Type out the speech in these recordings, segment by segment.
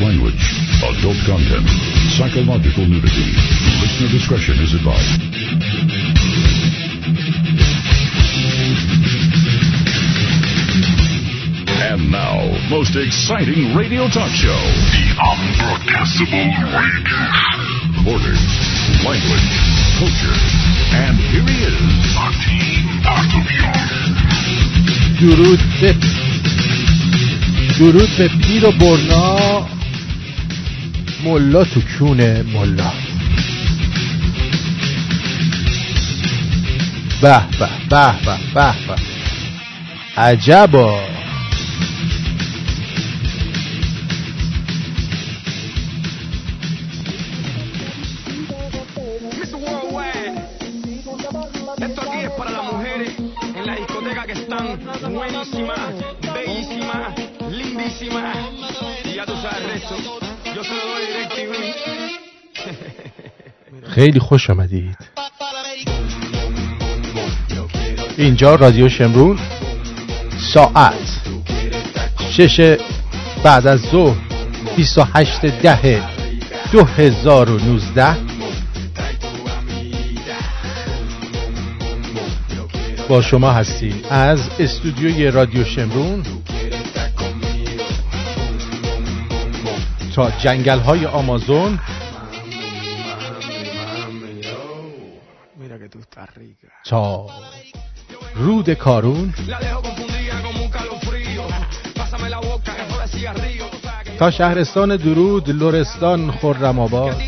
language, adult content, psychological nudity. Listener discretion is advised. And now, most exciting radio talk show, the Unbroadcastable Radio Borders, language, culture, and here he is, Martin Bartolion. درود به درود به پیر و برنا ملا تو کونه ملا. به به به به به. عجبا. خیلی خوش آمدید. اینجا رادیو شمرون ساعت شش بعد از ظهر 28 ده 2019 با شما هستیم از استودیوی رادیو شمرون. تا جنگل های آمازون رود کارون. تا شهرستان درود لورستان خرم آباد.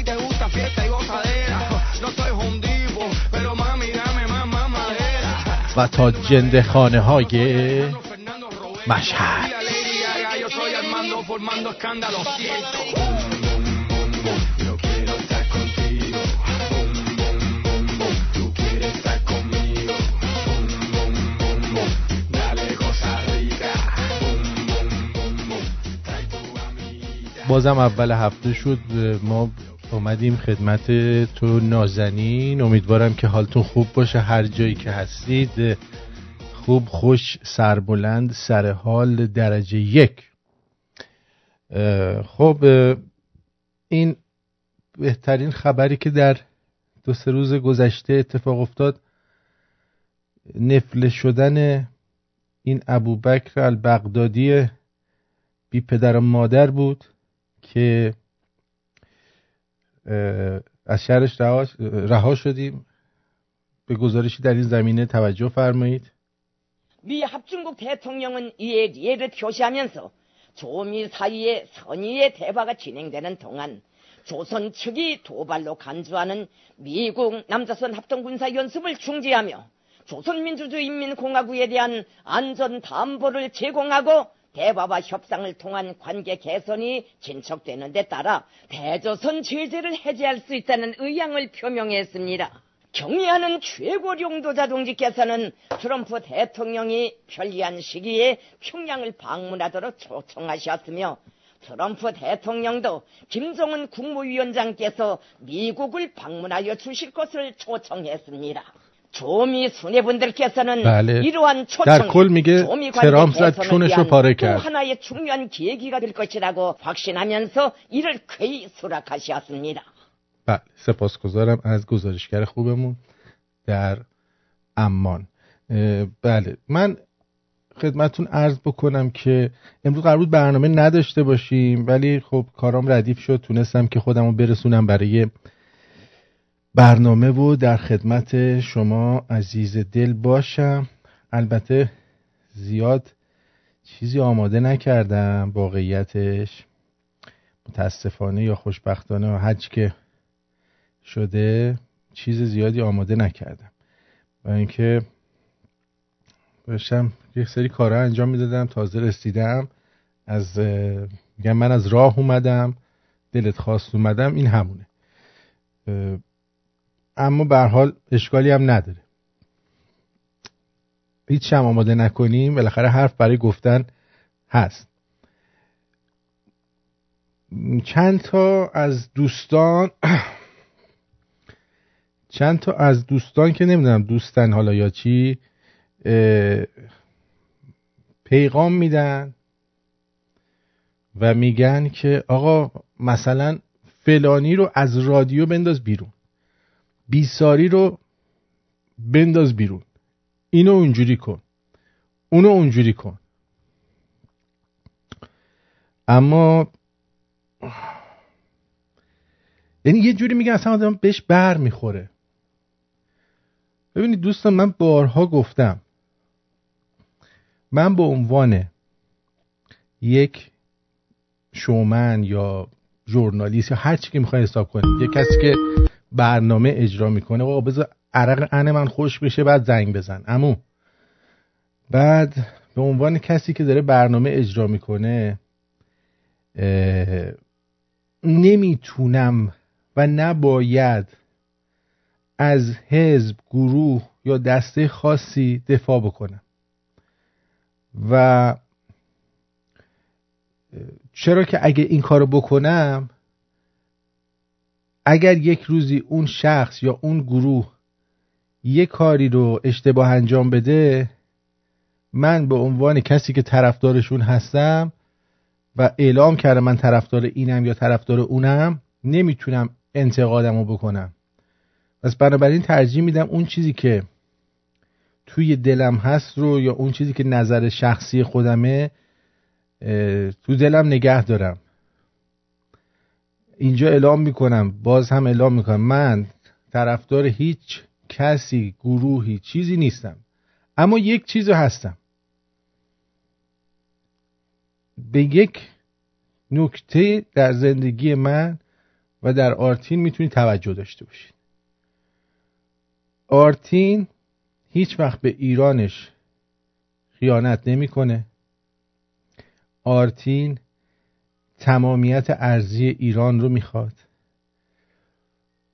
و تا جنده خانه های مشهد. بازم اول هفته شد ما اومدیم خدمت تو نازنین. امیدوارم که حالتون خوب باشه هر جایی که هستید. خوب خوش سربلند سر حال درجه یک. خب این بهترین خبری که در دو سه روز گذشته اتفاق افتاد نفله شدن این ابوبکر البغدادی بی پدر و مادر بود. که اه، از شهرش رها- رها شدیم به گزارشی در این زمینه توجه فرمایید 미 합중국 대통령은 이에 예를 표시하면서 조미 사이의 선의의 대화가 진행되는 동안 조선 측이 도발로 간주하는 미국 남자선 합동군사 연습을 중지하며 조선민주주의인민공화국에 대한 안전 담보를 제공하고 대화와 협상을 통한 관계 개선이 진척되는 데 따라 대조선 제재를 해제할 수 있다는 의향을 표명했습니다. 경의하는 최고領導자 동지께서는 트럼프 대통령이 편리한 시기에 평양을 방문하도록 초청하셨으며 트럼프 대통령도 김정은 국무위원장께서 미국을 방문하여 주실 것을 초청했습니다. 조미 수뇌분들께서는 بله. 이러한 در 초청이 کل میگه 조미 ترامپ 관계 زد 개선을 چونش رو 위한 پاره 또 کرد 하나의 중요한 계기가 될 것이라고 확신하면서 이를 쾌히 수락하셨습니다. بله سپاسگزارم از گزارشگر خوبمون در امان اه، بله من خدمتون عرض بکنم که امروز قرار بود برنامه نداشته باشیم ولی خب کارام ردیف شد تونستم که خودم رو برسونم برای برنامه و در خدمت شما عزیز دل باشم. البته زیاد چیزی آماده نکردم واقعیتش متاسفانه یا خوشبختانه حج که شده چیز زیادی آماده نکردم. و اینکه داشتم یک سری کارها انجام می‌دادم تازه رسیدم از میگم من از راه اومدم دلت خواست اومدم این همونه. اما به حال اشکالی هم نداره. هیچ هم آماده نکنیم. بالاخره حرف برای گفتن هست. چند تا از دوستان چند تا از دوستان که نمی‌دونم دوستن حالا یا چی پیغام میدن و میگن که آقا مثلا فلانی رو از رادیو بنداز بیرون. بیساری رو بنداز بیرون. اینو اونجوری کن. اونو اونجوری کن. اما یعنی یه جوری میگن اصلا آدم بهش بر می‌خوره. ببینید دوستان من بارها گفتم. من به عنوان یک شومن یا ژورنالیست یا هر چی که می‌خوای حساب کنید یه کسی که برنامه اجرا می‌کنه. آقا بذار عرق ان من خوش بشه بعد زنگ بزن. امو بعد به عنوان کسی که داره برنامه اجرا می‌کنه نمی‌تونم و نباید از حزب گروه یا دسته خاصی دفاع بکنم. و چرا که اگه این کارو بکنم اگر یک روزی اون شخص یا اون گروه یک کاری رو اشتباه انجام بده من به عنوان کسی که طرفدارشون هستم و اعلام کرده من طرفدار اینم یا طرفدار اونم نمی‌تونم انتقادم رو بکنم. پس بنابراین ترجیح میدم اون چیزی که توی دلم هست رو یا اون چیزی که نظر شخصی خودمه تو دلم نگه دارم. اینجا اعلام می‌کنم. باز هم اعلام می‌کنم. من طرفدار هیچ کسی گروهی چیزی نیستم. اما یک چیز هستم. به یک نکته در زندگی من و در آرتین می‌تونید توجه داشته باشید. آرتین هیچ وقت به ایرانش خیانت نمی‌کنه. آرتین تمامیت ارزی ایران رو می‌خواد.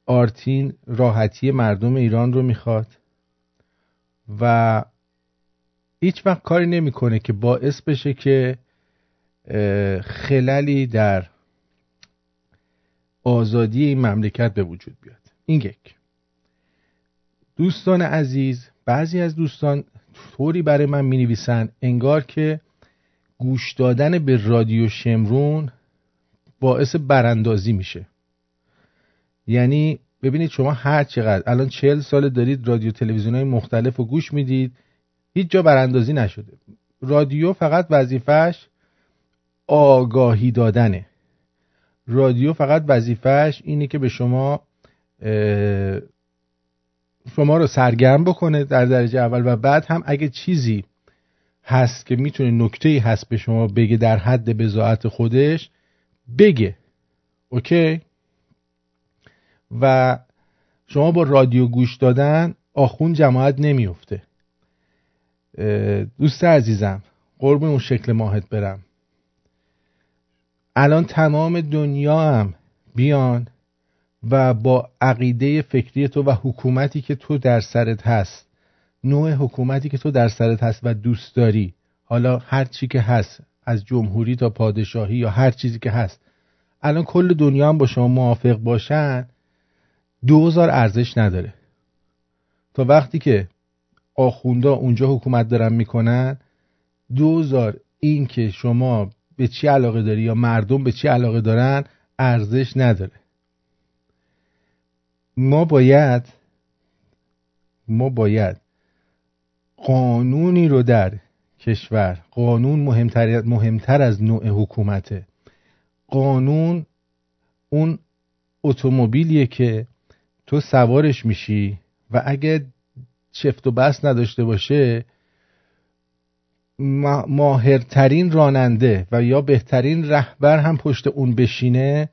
آرتین راحتی مردم ایران رو می‌خواد. و هیچ وقت کاری نمی‌کنه که باعث بشه که خللی در آزادی این مملکت به وجود بیاد. این یک. دوستان عزیز بعضی از دوستان طوری برای من می نویسن انگار که گوش دادن به رادیو شمرون باعث براندازی میشه. یعنی ببینید شما هر چقدر الان چهل سال دارید رادیو تلویزیون های مختلف رو گوش می‌دید هیچ جا براندازی نشده. رادیو فقط وظیفش آگاهی دادنه. رادیو فقط وظیفهش اینه که به شما شما رو سرگرم بکنه در درجه اول و بعد هم اگه چیزی هست که می‌تونه نکته هست به شما بگه در حد بزاعت خودش بگه. اوکی؟ و شما با رادیو گوش دادن آخون جماعت نمیفته دوست عزیزم قرب اون شکل ماهت برم. الان تمام دنیا هم بیان و با عقیده فکری تو و حکومتی که تو در سرت هست نوع حکومتی که تو در سرت هست و دوست داری حالا هر چی که هست از جمهوری تا پادشاهی یا هر چیزی که هست. الان کل دنیا هم با شما موافق باشن دوزار ارزش نداره. تا وقتی که آخوندا اونجا حکومت دارن می‌کنن دوزار این که شما به چی علاقه داری یا مردم به چی علاقه دارن ارزش نداره. ما باید ما باید قانونی رو در کشور. قانون مهمتر, مهمتر از نوع حکومته. قانون اون اتومبیلیه که تو سوارش میشی و اگه چفت و بس نداشته باشه ماهرترین راننده و یا بهترین رهبر هم پشت اون بشینه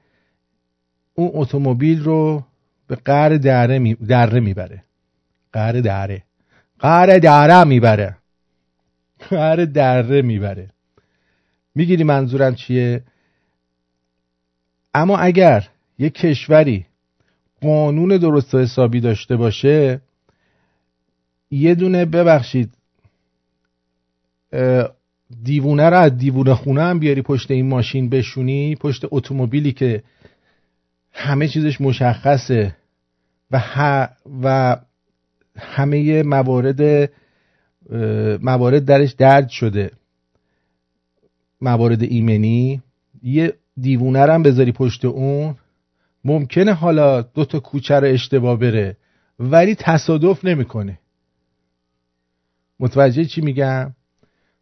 اون اتومبیل رو به قهر دره, می... دره می‌بره. قهر دره. قهر دره می‌بره. قهر دره می‌بره. می‌گیری منظورم چیه؟ اما اگر یک کشوری قانون درست و حسابی داشته باشه یه دونه ببخشید دیوونه رو از دیوونه خونه هم بیاری پشت این ماشین بشونی پشت اتومبیلی که همه چیزش مشخصه و, و همه موارد موارد درش درد شده. موارد ایمنی. یه دیوونه هم بذاری پشت اون. ممکنه حالا دو تا کوچه رو اشتباه بره ولی تصادف نمی‌کنه. متوجه چی میگم؟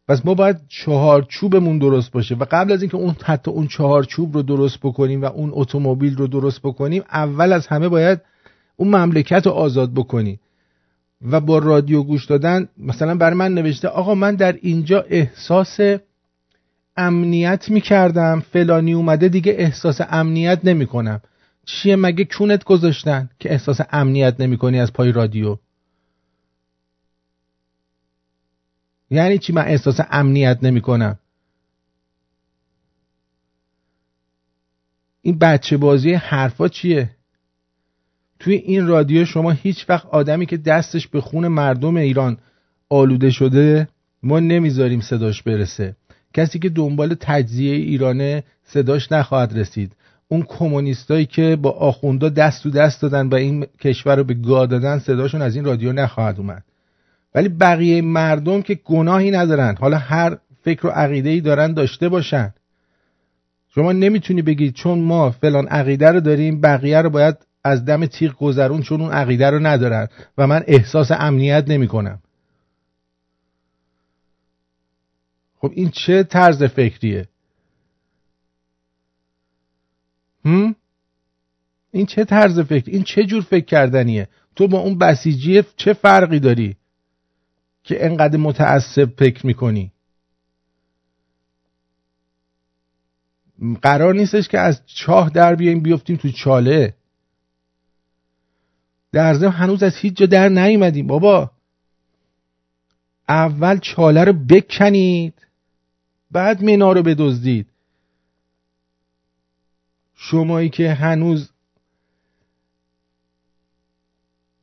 پس ما باید چهارچوبمون درست باشه و قبل از اینکه اون حتی اون چهارچوب رو درست بکنیم و اون اتومبیل رو درست بکنیم اول از همه باید اون مملکت رو آزاد بکنیم. و با رادیو گوش دادن مثلا بر من نوشته آقا من در اینجا احساس امنیت می‌کردم فلانی اومده دیگه احساس امنیت نمی‌کنم. چیه مگه کونت گذاشتن که احساس امنیت نمی‌کنی از پای رادیو؟ یعنی چی من احساس امنیت نمی‌کنم؟ این بچه بازی حرفا چیه؟ توی این رادیو شما هیچ وقت آدمی که دستش به خون مردم ایران آلوده شده ما نمی‌ذاریم صداش برسه. کسی که دنبال تجزیه ایرانه صداش نخواهد رسید. اون کمونیستایی که با آخوندا دست تو دست دادن و این کشور رو به گاه دادن صداشون از این رادیو نخواهد اومد. ولی بقیه مردم که گناهی ندارن حالا هر فکر و عقیده ای دارن داشته باشن. شما نمی‌تونی بگید چون ما فلان عقیده رو داریم بقیه رو باید از دم تیغ گذرون چون اون عقیده رو ندارن و من احساس امنیت نمی‌کنم. خب این چه طرز فکریه؟ هم؟ این چه طرز فکر؟ این چه جور فکر کردنیه؟ تو با اون بسیجی چه فرقی داری که انقدر متعصب فکر می‌کنی؟ قرار نیستش که از چاه در بیایم بیفتیم تو چاله. در ضمن هنوز از هیچ جا در نیومدیم بابا. اول چاله رو بکنید بعد منا رو بدزدید. شمایی که هنوز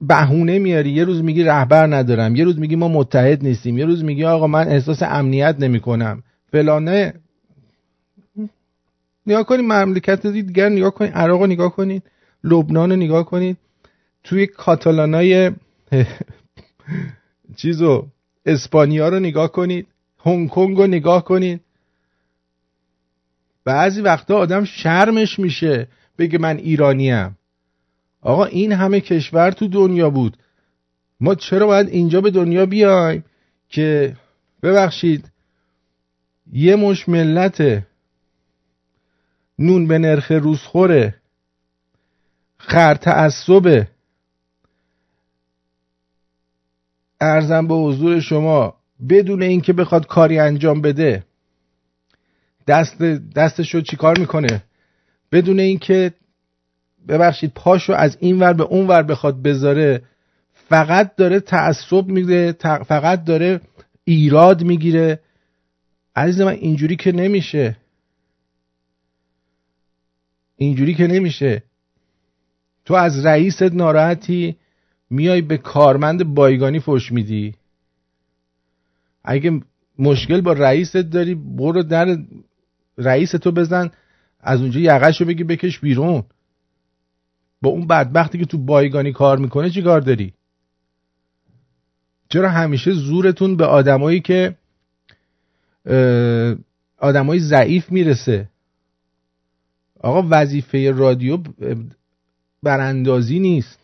بهونه میاری یه روز میگی رهبر ندارم یه روز میگی ما متحد نیستیم یه روز میگی آقا من احساس امنیت نمی‌کنم. فلانه نگاه کنید مملکت دیگر نگاه کنید عراق نگاه کنید لبنان رو نگاه کنید توی کاتالانای چیزو اسپانیا رو نگاه کنید هنگ کنگ رو نگاه کنید. بعضی وقتا آدم شرمش میشه بگه من ایرانیم. آقا این همه کشور تو دنیا بود. ما چرا باید اینجا به دنیا بیایم که ببخشید یه مش ملت نون به نرخ روزخوره خر تعصبه. ارزم به حضور شما بدون اینکه بخواد کاری انجام بده دست دستشو چیکار می‌کنه؟ بدون اینکه ببخشید پاشو از این ور به اون ور بخواد بذاره فقط داره تعصب می‌گیره فقط داره ایراد می‌گیره. عزیز من اینجوری که نمیشه. اینجوری که نمیشه. تو از رئیست ناراحتی میای به کارمند بایگانی فش میدی؟ اگه مشکل با رئیست داری برو در رئیس تو بزن از اونجا یقش رو بگی بکش بیرون. با اون بدبختی که تو بایگانی کار می‌کنه چی کار داری؟ چرا همیشه زورتون به آدمایی که آدمای ضعیف می‌رسه؟ آقا وظیفه رادیو براندازی نیست.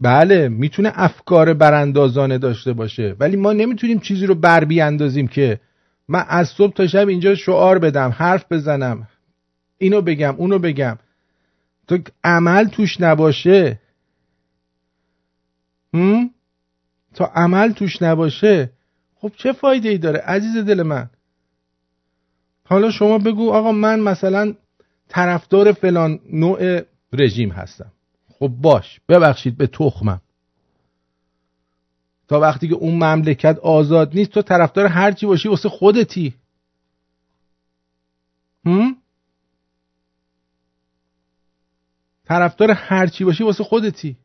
بله می‌تونه افکار براندازانه داشته باشه. ولی ما نمی‌تونیم چیزی رو بر بیاندازیم که من از صبح تا شب اینجا شعار بدم حرف بزنم اینو بگم اونو بگم. تو عمل توش نباشه. هم؟ تا عمل توش نباشه. خب چه فایده ای داره عزیز دل من؟ حالا شما بگو آقا من مثلا طرفدار فلان نوع رژیم هستم. خب باش ببخشید به تخمم. تا وقتی که اون مملکت آزاد نیست تو طرفدار هرچی باشی واسه خودتی. هم؟ طرفدار هرچی باشی واسه خودتی.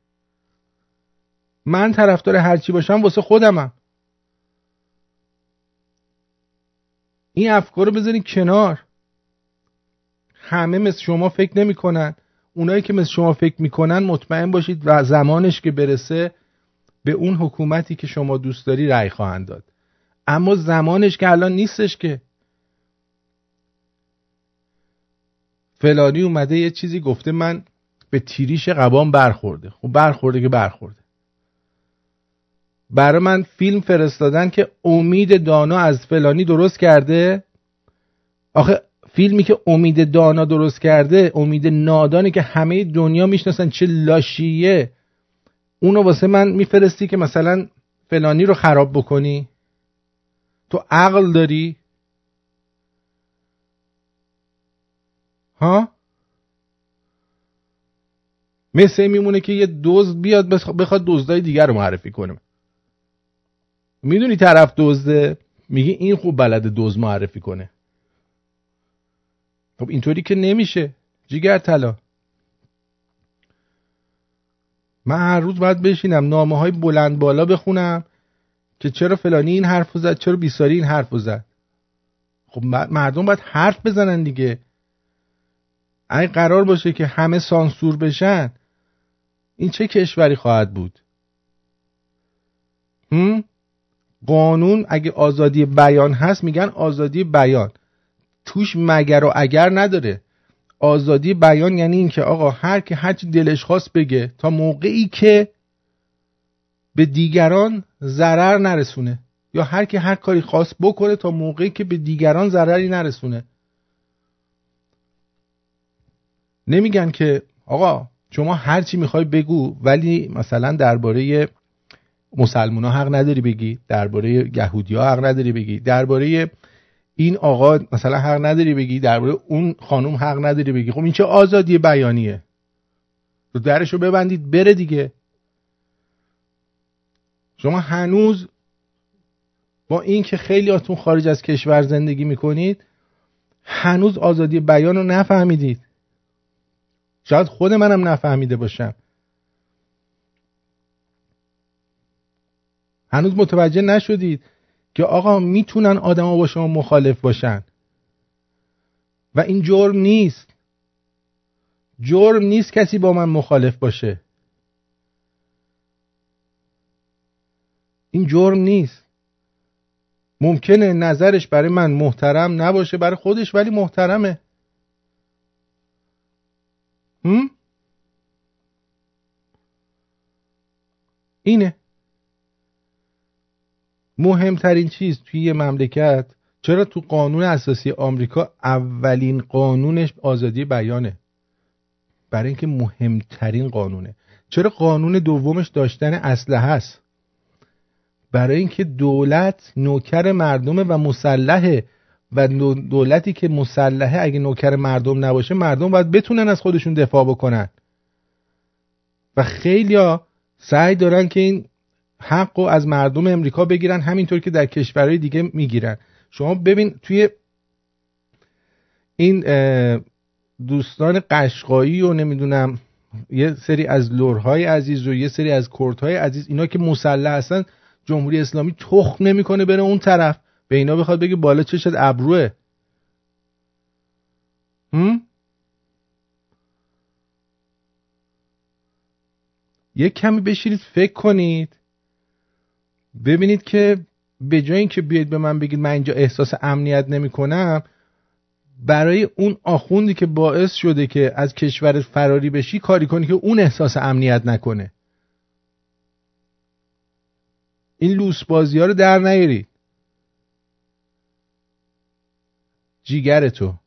من طرفدار هرچی باشم واسه خودمم. این افکار رو بذارین کنار. همه مثل شما فکر نمی‌کنن. اونایی که مثل شما فکر می‌کنن مطمئن باشید و زمانش که برسه به اون حکومتی که شما دوست داری رأی خواهند داد. اما زمانش که الان نیستش که. فلانی اومده یه چیزی گفته من به تیریش قبام برخورده. خب برخورده که برخورده. برای من فیلم فرستادن که امید دانا از فلانی درست کرده؟ آخه فیلمی که امید دانا درست کرده امید نادانی که همه دنیا می‌شناسن چه لاشیه اونو واسه من میفرستی که مثلا فلانی رو خراب بکنی؟ تو عقل داری؟ ها؟ مثل میمونه که یه دزد بیاد بخواد دزدای دیگر رو معرفی کنه. می‌دونی طرف دزده؟ میگه این خوب بلد دزد معرفی کنه. خب اینطوری که نمیشه. جیگر طلا. من هر روز باید بشینم نامه های بلند بالا بخونم که چرا فلانی این حرف زد چرا بیساری این حرف زد. خب مردم باید حرف بزنن دیگه. اگه قرار باشه که همه سانسور بشن این چه کشوری خواهد بود؟ هم؟ قانون اگه آزادی بیان هست میگن آزادی بیان. توش مگر و اگر نداره. آزادی بیان یعنی اینکه آقا هر که هرچی دلش خواست بگه تا موقعی که به دیگران ضرر نرسونه یا هر که هر کاری خواست بکنه تا موقعی که به دیگران ضرری نرسونه. نمیگن که آقا شما هر چی می‌خوای بگو ولی مثلا درباره مسلمان ها حق نداری بگی درباره یهودی ها حق نداری بگی درباره این آقا مثلا حق نداری بگی درباره اون خانم حق نداری بگی. خب این چه آزادی بیانیه؟ تو درشو ببندید بره دیگه. شما هنوز با این که خیلی آتون خارج از کشور زندگی می‌کنید هنوز آزادی بیان رو نفهمیدید. شاید خود منم نفهمیده باشم. هنوز متوجه نشدید. که آقا می‌تونن آدما با شما مخالف باشن. و این جرم نیست. جرم نیست کسی با من مخالف باشه. این جرم نیست. ممکنه نظرش برای من محترم نباشه برای خودش ولی محترمه. هم؟ اینه. مهمترین چیز توی یه مملکت چرا تو قانون اساسی آمریکا اولین قانونش آزادی بیانه؟ برای اینکه مهمترین قانونه. چرا قانون دومش داشتن اسلحه هست برای اینکه دولت نوکر مردمه و مسلحه و دولتی که مسلحه اگه نوکر مردم نباشه مردم باید بتونن از خودشون دفاع بکنن. و خیلیا سعی دارن که این حق رو از مردم امریکا بگیرن همینطور که در کشورهای دیگه می‌گیرن. شما ببین توی این دوستان قشقایی و نمی‌دونم یه سری از لورهای عزیز و یه سری از کردهای عزیز اینا که مسلح هستن جمهوری اسلامی تخم نمی‌کنه بره اون طرف. به اینا بخواد بگه بالا چشت ابروه؟ یه کمی بشینید فکر کنید. ببینید که به جای اینکه بیاید به من بگید من اینجا احساس امنیت نمی کنم برای اون آخوندی که باعث شده که از کشور فراری بشی کاری کنی که اون احساس امنیت نکنه. این لوس بازی ها رو در نیارید. جیگر تو.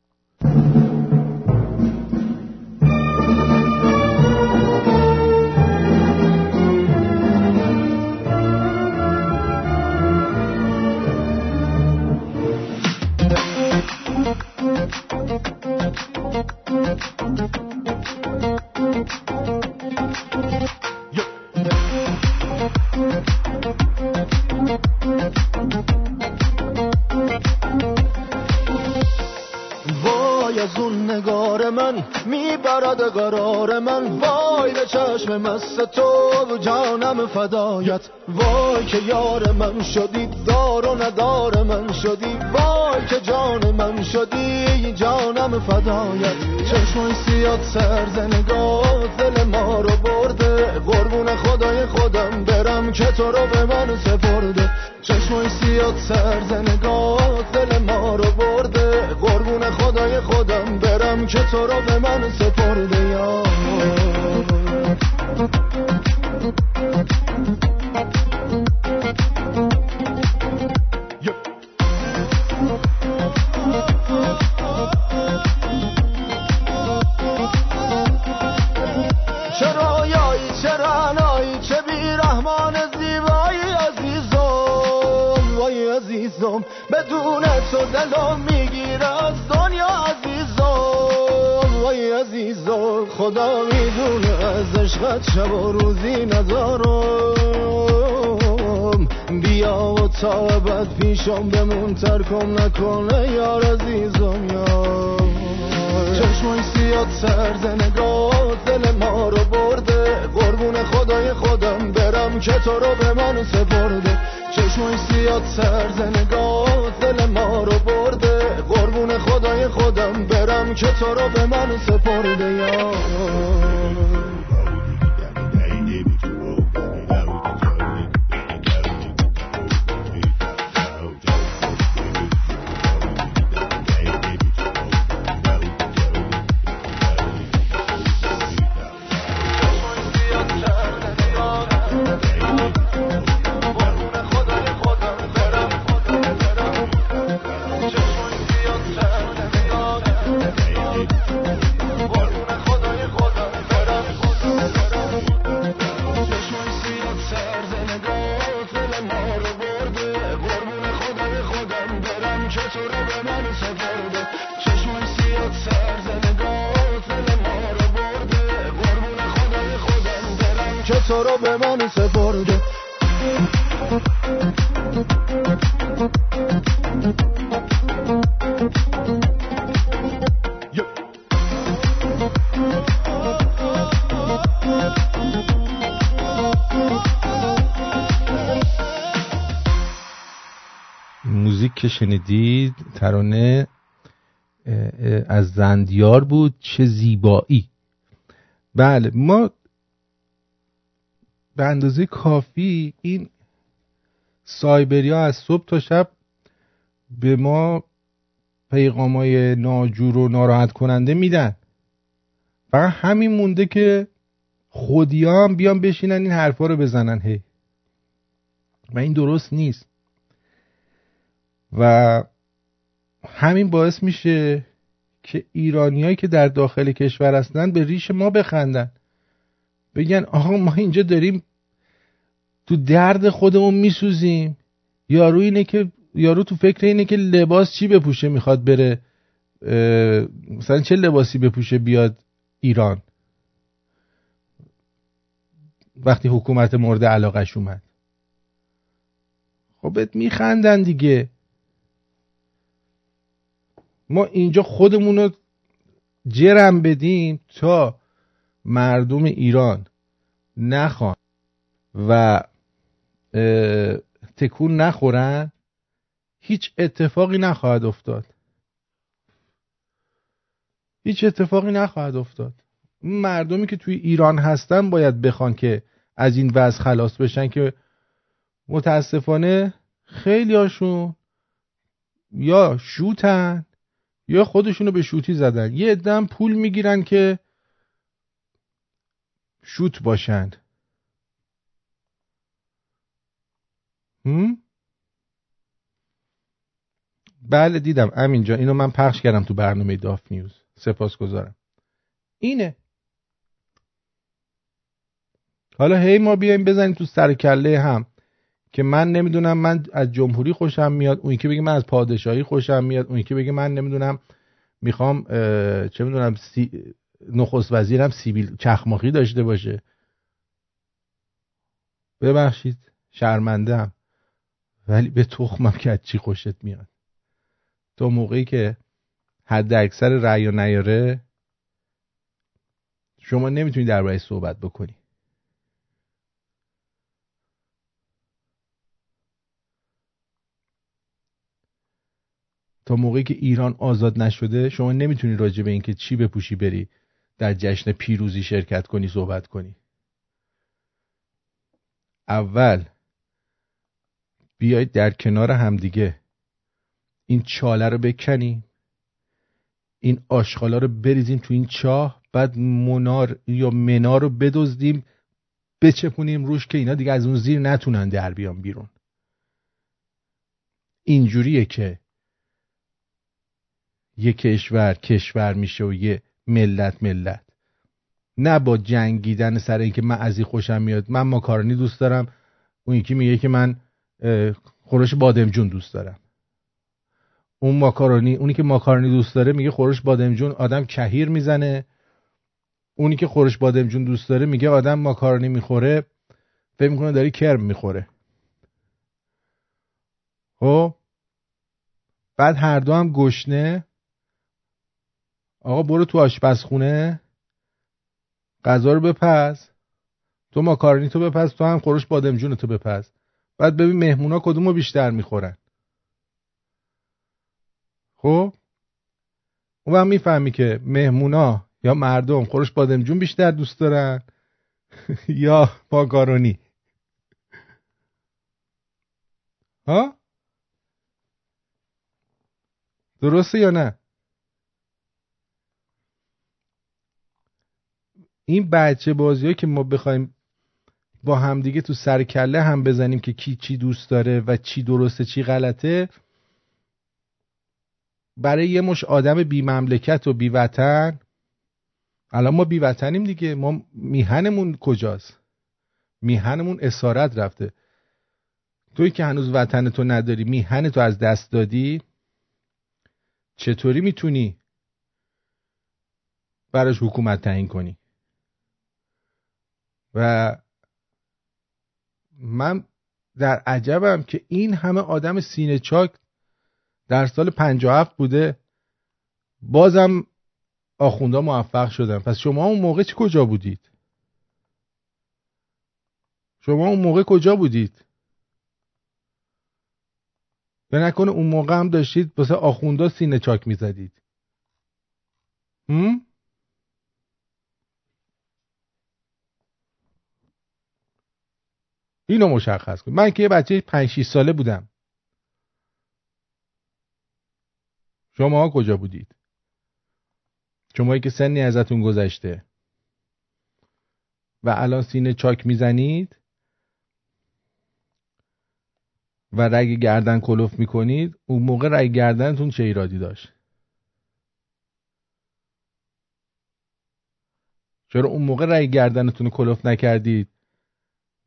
مست تو جانم فدایت. وای که یار من شدی دار و ندار من شدی. وای که جان من شدی جانم فدایت. چشمای سیاد سرزنگاه دل ما رو برده. قربون خدای خودم برم که تو رو به من سپرده. چشمای سیاد سرزنگاه دل ما رو برده. قربون خدای خودم برم که تو رو به من سپرده تو دلم می‌گیره از دنیا عزیزم وای عزیزم خدا می‌دونه از عشقت شب و روزی ندارم بیا و تا ابد پیشم بمون ترکم نکنه یار عزیزم یار. چشمای سیاد سرد نگاه دل ما رو برده. قربون خدای خودم برم که تو رو به من سپرده. چشمای سیاد سرد نگاه دل ما رو برده خدای خودم برم که تو رو به من سپرده یا. شنیدید ترانه از زندیار بود چه زیبایی. بله ما به اندازه کافی این سایبریا از صبح تا شب به ما پیغامای ناجور و ناراحت کننده میدن. فقط همین مونده که خودی هم بیان بشینن این حرفا رو بزنن هی. و این درست نیست. و همین باعث میشه که ایرانیایی که در داخل کشور هستن به ریش ما بخندن. بگن آقا ما اینجا داریم تو درد خودمون میسوزیم. یارو اینه که یارو تو فکر اینه که لباس چی بپوشه می‌خواد بره مثلا چه لباسی بپوشه بیاد ایران؟ وقتی حکومت مورد علاقش اومد. خب بهت میخندن دیگه. ما اینجا خودمون رو جرم بدیم تا مردم ایران نخوان و تکون نخورن. هیچ اتفاقی نخواهد افتاد. هیچ اتفاقی نخواهد افتاد. مردمی که توی ایران هستن باید بخوان که از این وضع خلاص بشن که متاسفانه خیلی هاشون یا شوتن یا خودشونو به شوتی زدن. یه عدم پول می‌گیرن که شوت باشند؟ بله دیدم. همینجا اینو من پخش کردم تو برنامه داف نیوز. سپاس گذارم. اینه. حالا هی ما بیایم بزنیم تو سر کله هم. که من نمی‌دونم من از جمهوری خوشم میاد اون که بگه من از پادشاهی خوشم میاد اون که بگه من نمی‌دونم می‌خوام چه می‌دونم سی... نخست وزیرم سیبیل چخماخی داشته باشه. ببخشید شرمندم ولی به تخمم که از چی خوشت میاد. تو موقعی که حد اکثر رأی و نیاره شما نمی‌تونی درباره صحبت بکنی. تا موقعی که ایران آزاد نشده شما نمی‌تونی راجع به اینکه چی بپوشی بری در جشن پیروزی شرکت کنی صحبت کنی. اول بیایید در کنار همدیگه. این چاله رو بکنی این آشغالا رو بریزیم تو این چاه بعد منار یا منار رو بدزدیم بچپونیم روش که اینا دیگه از اون زیر نتونن در بیان بیرون. اینجوریه که یه کشور کشور میشه و یه ملت ملت. نه با جنگیدن سر اینکه من از این خوشم میاد. من ماکارونی دوست دارم. اون یکی میگه که من خورش بادمجون دوست دارم. اون ماکارونی اونی که ماکارونی دوست داره میگه خورش بادمجون آدم کهیر می‌زنه. اونی که خورش بادمجون دوست داره میگه آدم ماکارونی می‌خوره. فکر می‌کنه داری کرم می‌خوره. خب؟ بعد هر دو هم گشنه. آقا برو تو آشپزخونه. غذا رو بپز. تو ماکارونی تو بپز تو هم خورش بادمجون تو بپز. بعد ببین مهمونا کدومو بیشتر می‌خورن. خب؟ اون هم می‌فهمی که مهمونا یا مردم خورش بادمجون بیشتر دوست دارن یا ماکارونی. ها؟ درسته یا نه؟ این بچه بازی که ما بخوایم با همدیگه تو سر کله هم بزنیم که کی چی دوست داره و چی درسته چی غلطه برای یه مش آدم بی مملکت و بی وطن الان ما بی وطنیم دیگه ما میهنمون کجاست؟ میهنمون اسارت رفته. توی که هنوز وطن تو نداری میهن تو از دست دادی چطوری می‌تونی براش حکومت تعیین کنی؟ و من در عجبم که این همه آدم سینه چاک در سال 57 بوده. بازم آخوندا موفق شدن پس شما اون موقع چی کجا بودید؟ شما اون موقع کجا بودید؟ به نکنه اون موقع هم داشتید واسه آخوندا سینه چاک می‌زدید. هم؟ اینو مشخص کن. من که یه بچه 5 6 ساله بودم. شما کجا بودید؟ شمایی که سنی ازتون گذشته. و الان سینه چاک می‌زنید. و رگ گردن کلوف می‌کنید. اون موقع رگ گردنتون چه ایرادی داشت؟ چرا اون موقع رگ گردنتون کلوف نکردید؟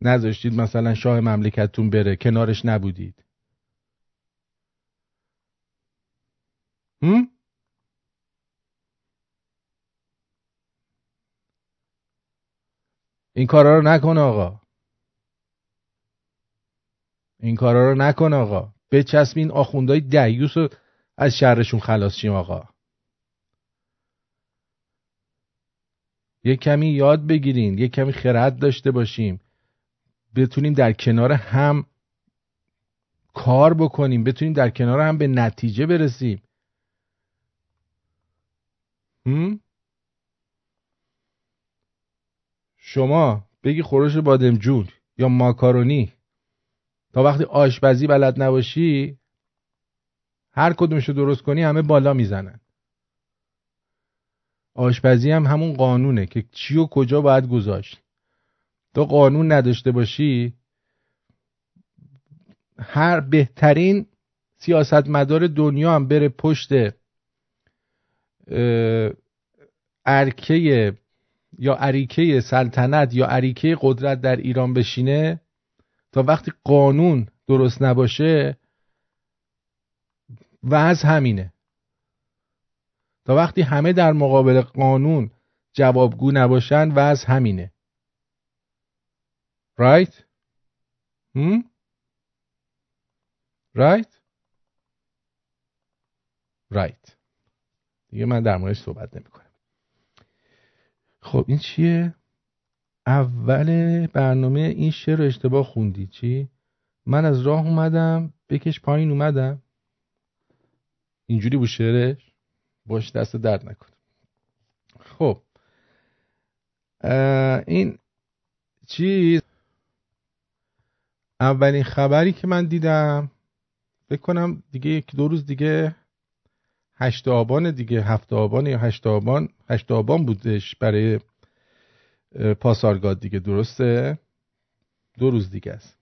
نذاشتید مثلا شاه مملکتتون بره کنارش نبودید. هم؟ این کارا رو نکن آقا. این کارا رو نکن آقا. بچسبین آخوندهای دیوس رو از شرشون خلاص شیم آقا. یه کمی یاد بگیرین یه کمی خرد داشته باشیم. بتونیم در کنار هم کار بکنیم بتونیم در کنار هم به نتیجه برسیم؟ شما بگی خورش بادمجون یا ماکارونی. تا وقتی آشپزی بلد نباشی هر کدومشو درست کنی همه بالا می‌زنن. آشپزی هم همون قانونه که چی و کجا باید گذاشت. تو قانون نداشته باشی هر بهترین سیاستمدار دنیا هم بره پشت ارکه یا عریکه سلطنت یا عریکه قدرت در ایران بشینه تا وقتی قانون درست نباشه از همینه. تا وقتی همه در مقابل قانون جوابگو نباشن از همینه. Right? Hmm? right? Right. دیگه من در موردش صحبت نمی کنم خب این چیه؟ اول برنامه این شعر رو اشتباه خوندی چی؟ من از راه اومدم بکش پایین اومدم. اینجوری بود شعرش؟ باش دست درد نکن. خب این چیز اولین خبری که من دیدم فکر کنم دیگه یک دو روز دیگه هشت آبان دیگه هفت آبان یا هشت آبان هشت آبان بودش برای پاسارگاد دیگه درسته؟ دو روز دیگه است.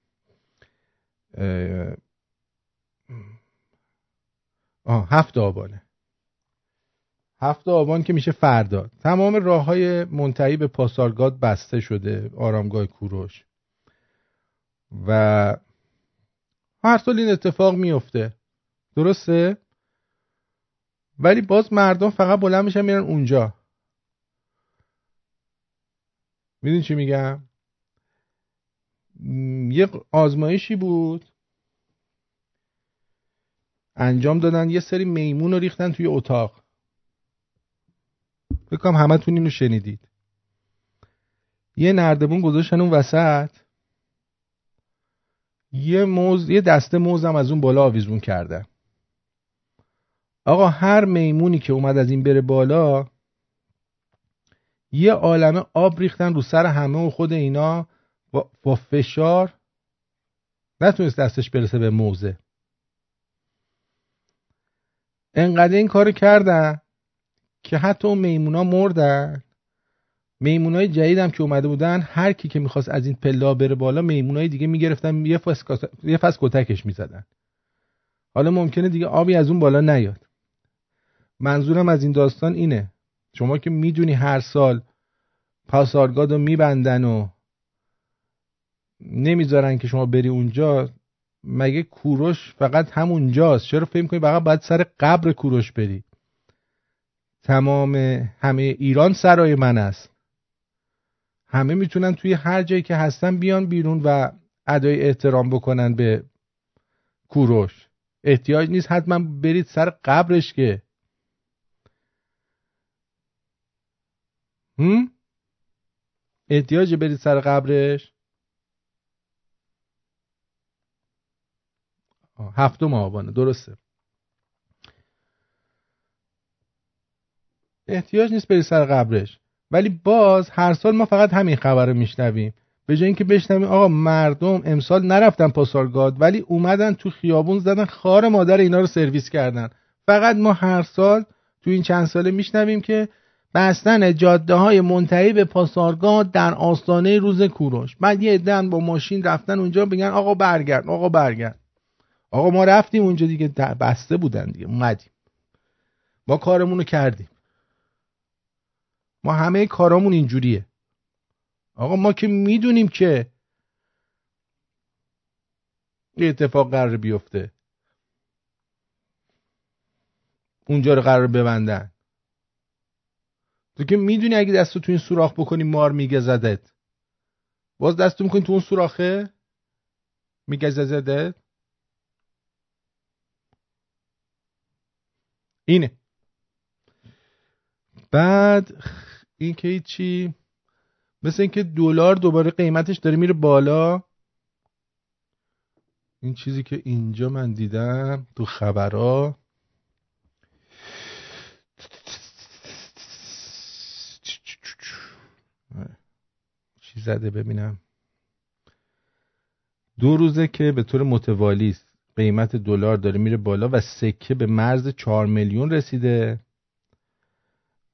آه هفت آبانه. هفت آبان که میشه فردا. تمام راه های منتهی به پاسارگاد بسته شده آرامگاه کوروش. و هر سال این اتفاق میفته درسته؟ ولی باز مردم فقط بلند میشن میرن اونجا. می‌دونی چی میگم؟ یه آزمایشی بود. انجام دادن یه سری میمون رو ریختن توی اتاق. بکنم همه تون اینو شنیدید. یه نردبون گذاشتن اون وسط. یه موز یه دسته موزم از اون بالا آویزون کردن آقا هر میمونی که اومد از این بره بالا یه عالمه آب ریختن رو سر همه و خود اینا با فشار. نتونست دستش برسه به موزه. انقدر این کار کردن که حتی اون میمونا مردن. میمونای جدیدم که اومده بودن هر کی که می‌خواست از این پلا بره بالا میمونای دیگه می‌گرفتن یه فس یه فس کتکش می‌زدن. حالا ممکنه دیگه آبی از اون بالا نیاد. منظورم از این داستان اینه. شما که می‌دونی هر سال پاسارگاد رو میبندن و نمی‌ذارن که شما بری اونجا مگه کوروش فقط همونجاست؟ چرا فکر کنی فقط باید سر قبر کوروش بری؟ تمام همه ایران سرای من است. همه می‌تونن توی هر جایی که هستن بیان بیرون و ادای احترام بکنن به کوروش. احتیاج نیست حتما برید سر قبرش که. هم؟ احتیاج برید سر قبرش. هفتم آبانه درسته. احتیاج نیست بری سر قبرش. ولی باز هر سال ما فقط همین خبر رو میشنویم. به جای اینکه بشنویم آقا مردم امسال نرفتن پاسارگاد ولی اومدن تو خیابون زدن خار مادر اینا رو سرویس کردن. فقط ما هر سال تو این چند ساله میشنویم که بستن جاده های منتهی به پاسارگاد در آستانه روز کوروش. بعد یه عده‌ان با ماشین رفتن اونجا بگن آقا برگرد آقا برگرد. آقا ما رفتیم اونجا دیگه بسته بودن دیگه اومدیم. ما کارمون رو کردیم. ما همه کارامون اینجوریه. آقا ما که می‌دونیم که یه اتفاق قرار بیفته. اونجا رو قرار ببندن. تو که می‌دونی اگه دستو تو این سوراخ بکنی مار میگه زدت باز دستو می‌کنی تو اون سوراخه میگه زدت اینه. بعد این که چی مثل اینکه دلار دوباره قیمتش داره میره بالا. این چیزی که اینجا من دیدم تو خبرها. چی زده ببینم. دو روزه که به طور متوالی قیمت دلار داره میره بالا و سکه به مرز 4 میلیون رسیده.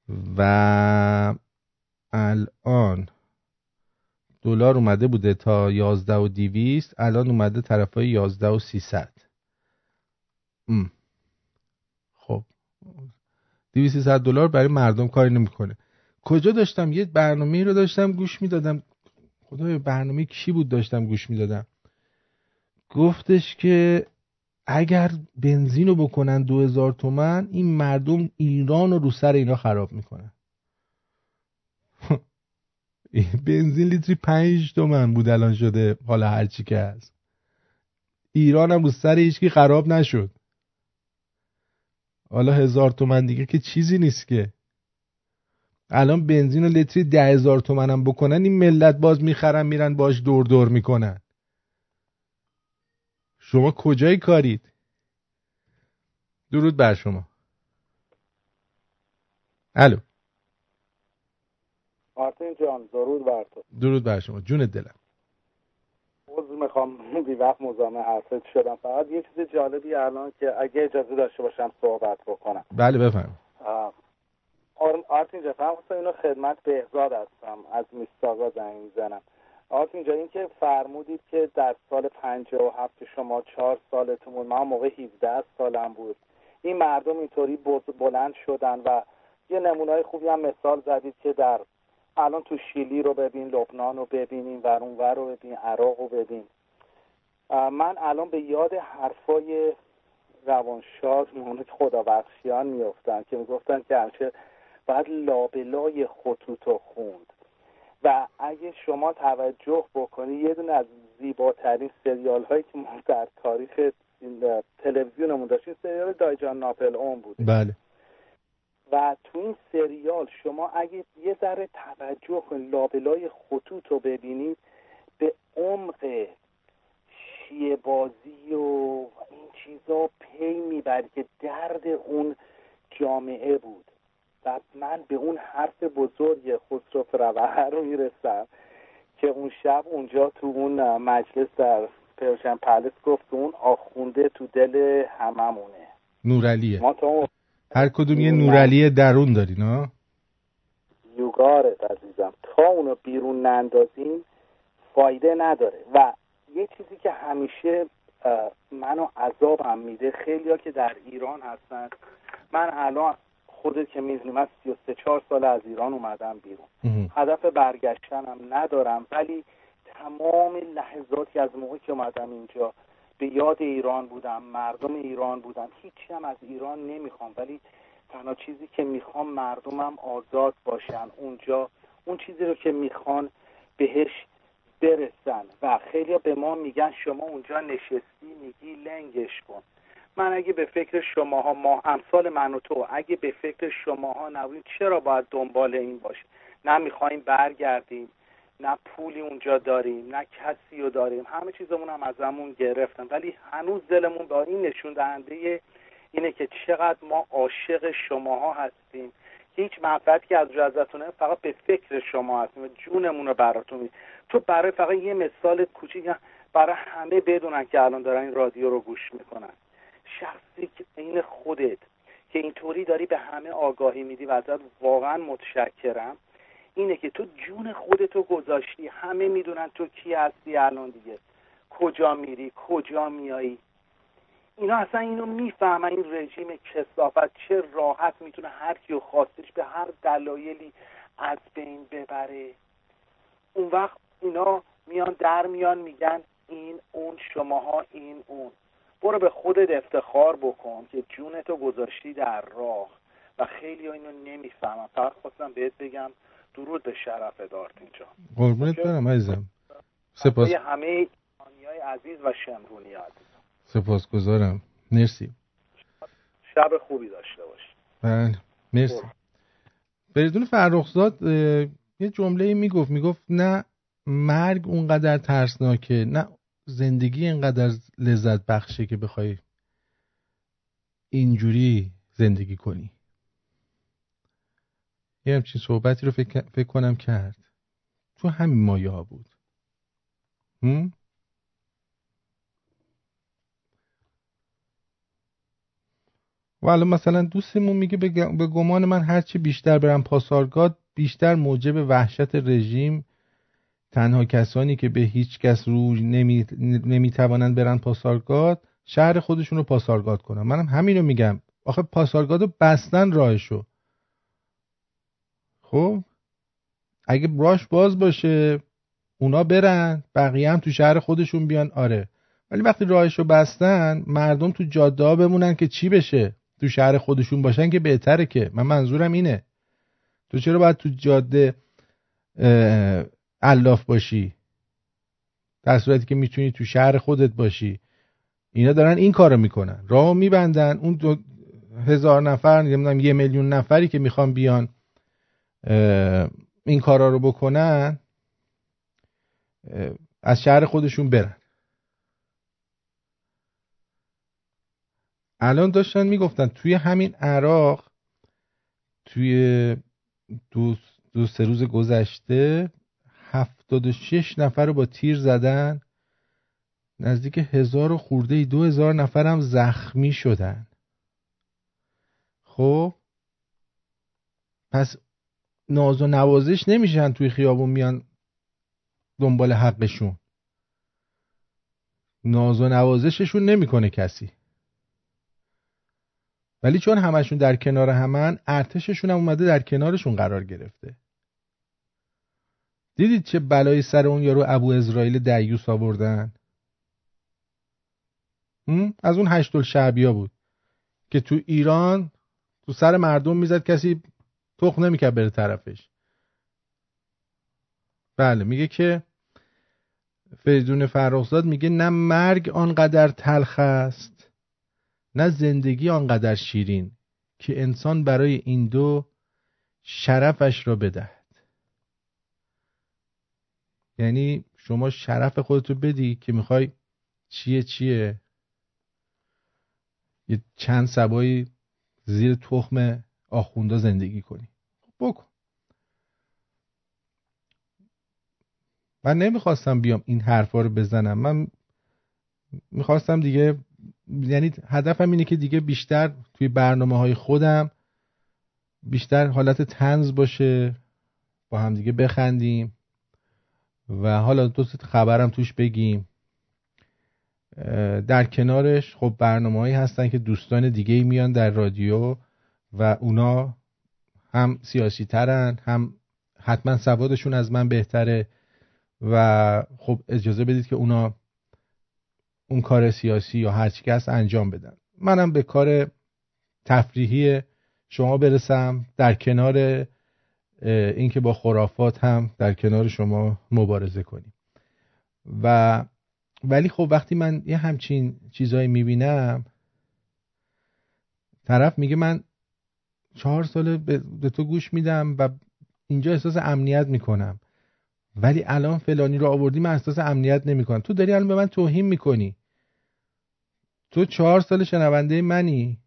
و الان دلار اومده بوده تا 11 و 200 الان اومده طرف های 11 و 300 خب. 200 دلار برای مردم کاری نمی‌کنه. کجا داشتم؟ یه برنامه رو داشتم گوش می‌دادم. خدای برنامه کی بود داشتم گوش می‌دادم؟ گفتش که اگر بنزین رو بکنن دو هزار تومن این مردم ایران رو رو سر اینا خراب می‌کنن. بنزین لیتری پنج تومن بود الان شده حالا هرچی که هست. ایران هم رو سر هیچکی خراب نشد. حالا هزار تومن دیگه که چیزی نیست که. الان بنزین و لیتری ده هزار تومن هم بکنن این ملت باز می‌خرن میرن باش دور دور می‌کنن. شما کجای کارید؟ درود بر شما. الو. مارتین جان درود بر تو. درود بر شما. جون دلم. عضو می‌خوام. بی وقت مزاحم حرفت شدم. فقط یه چیز جالبی الان که اگه اجازه داشته باشم صحبت بکنم. بله بفهم آرتین جا اینو خدمت بهزاد هستم. از میستاقا زنگ می‌زنم. آرتین جا این که فرمودید که در سال و هفت شما چهار سالتون بود من موقع 17 سالم بود. این مردم اینطوری بلند شدن و یه نمونه خوبی هم مثال زدید که در الان تو شیلی رو ببین لبنان رو ببینیم و اونور رو ببین عراق رو ببین. من الان به یاد حرفای روانشاد مهانت خدابخشیان میفتن که می‌گفتن که هرچه باید لابلای خطوط خوند. و اگه شما توجه بکنی یه دونه از زیباترین سریال هایی که ما در تاریخ تلویزیونمون داشتیم سریال دایجان ناپل اون بود بله. و تو این سریال شما اگه یه ذره توجه کنید لابلای خطوط رو ببینید به عمق شیه بازی و این چیزا پی می‌برد که درد اون جامعه بود. و من به اون حرف بزرگ خسرو فروهر رو می‌رسم که اون شب اونجا تو اون مجلس در پرشن پلس گفت اون آخونده تو دل هممونه. نورالیه ما تا هر کدوم یه نورالی درون داری نه یوگاره عزیزم. تا اونو بیرون نندازیم فایده نداره. و یه چیزی که همیشه منو عذابم میده خیلی که در ایران هستن من الان خودت که می‌دونی من 33 4 سال از ایران اومدم بیرون. هدف برگشتنم ندارم ولی تمام لحظاتی از موقعی که اومدم اینجا به یاد ایران بودم مردم ایران بودم. هیچی هم از ایران نمی‌خوام ولی تنها چیزی که می‌خوام مردمم آزاد باشن. اونجا اون چیزی رو که می‌خوان بهش برسن. و خیلی به ما میگن شما اونجا نشستی میگی لنگش کن. من اگه به فکر شماها ما امثال من و تو اگه به فکر شماها نبودیم چرا باید دنبال این باشه؟ نه می‌خوایم برگردیم نه پولی اونجا داریم نه کسی رو داریم. همه چیزمون هم ازمون گرفتن. ولی هنوز دلمون با این نشون دهنده اینه که چقدر ما عاشق شماها هستیم. هیچ منفعتی که از ازتونه فقط به فکر شما هستیم و جونمون رو براتون تو برای فقط یه مثال کوچیک برای همه بدونن که الان دارن این رادیو رو گوش می‌کنن. شخصی که خودت که اینطوری داری به همه آگاهی میدی و ازت واقعا متشکرم اینه که تو جون خودتو گذاشتی. همه می‌دونن تو کی هستی الان دیگه. کجا میری؟ کجا میایی؟ اینا اصلا اینو می‌فهمن. این رژیم کسافت چه راحت می‌تونه هر کیو خواستش به هر دلایلی از بین ببره. اون وقت اینا میان در میان میگن این اون شماها این اون. برو به خودت افتخار بکن که جونتو گذاشتی در راه و خیلی اینو نمی‌فهمم. فقط خواستم بهت بگم درود به شرف دارت اینجا قربونت برم عزیزم. سپاس. همه های عزیز و شمرونی عزیز سپاسگزارم. مرسی. شب خوبی داشته باش بله. مرسی. بریدون فرخزاد یه جمله می‌گفت. می‌گفت نه مرگ اونقدر ترسناکه نه زندگی اینقدر لذت بخشه که بخوای اینجوری زندگی کنی. یه همچین صحبتی رو فکر, کنم کرد. تو همین مایه ها بود. هم؟ و الان مثلا دوستمون میگه به گمان من هرچی بیشتر برم پاسارگاد بیشتر موجب وحشت رژیم تنها کسانی که به هیچ کس روی نمی... نمی‌توانند برن پاسارگاد شهر خودشون رو پاسارگاد کنن. منم همین رو میگم. آخه پاسارگاد رو بستن راهشو. خب؟ اگه براش باز باشه اونا برن بقیه هم تو شهر خودشون بیان. آره. ولی وقتی راهشو بستن مردم تو جاده بمونن که چی بشه؟ تو شهر خودشون باشن که بهتره که. من منظورم اینه. تو چرا باید تو جاده الاف باشی. در صورتی که می‌تونی تو شهر خودت باشی. اینا دارن این کارو می‌کنن. راه میبندن. اون دو هزار نفر نمی‌دونم یه میلیون نفری که می‌خوان بیان این کارا رو بکنن از شهر خودشون برن. الان داشتن می‌گفتن توی همین عراق توی دو, دو سه روز گذشته هفتاد و شش نفر رو با تیر زدن. نزدیک هزار و خورده ای دو هزار نفرم زخمی شدن. خب پس ناز و نوازش نمیشن توی خیابون میان دنبال حقشون. ناز و نوازششون نمی‌کنه کسی. ولی چون همشون در کنار همن ارتششون هم اومده در کنارشون قرار گرفته. دیدید چه بلایی سر اون یارو ابو اسرائیل دیوس آوردن؟ از اون هشت شعبیا بود که تو ایران تو سر مردم می‌زد کسی تخ نمی‌کرد بره طرفش. بله میگه که فریدون فرخزاد میگه نه مرگ آنقدر تلخ است نه زندگی آنقدر شیرین که انسان برای این دو شرفش را بدهد. یعنی شما شرف خودتو بدی که می‌خوای چیه چیه. یه چند سبایی زیر تخم آخوندا زندگی کنی. بکن. من نمی‌خواستم بیام این حرفا رو بزنم. من می‌خواستم دیگه یعنی هدفم اینه که دیگه بیشتر توی برنامه های خودم بیشتر حالت تنز باشه با هم دیگه بخندیم. و حالا دو خبرم توش بگیم. در کنارش خب برنامه هایی هستن که دوستان دیگه میان در رادیو و اونا هم سیاسی ترن هم حتما سوادشون از من بهتره و خب اجازه بدید که اونا اون کار سیاسی یا هر چی هست انجام بدن. منم به کار تفریحی شما برسم. در کنار اینکه با خرافات هم در کنار شما مبارزه کنیم. و ولی خب وقتی من یه همچین چیزایی می‌بینم طرف میگه من چهار ساله به تو گوش میدم و اینجا احساس امنیت می‌کنم. ولی الان فلانی رو آوردی من احساس امنیت نمی‌کنم. تو داری الان به من توهین می‌کنی. تو چهار سال شنونده منی.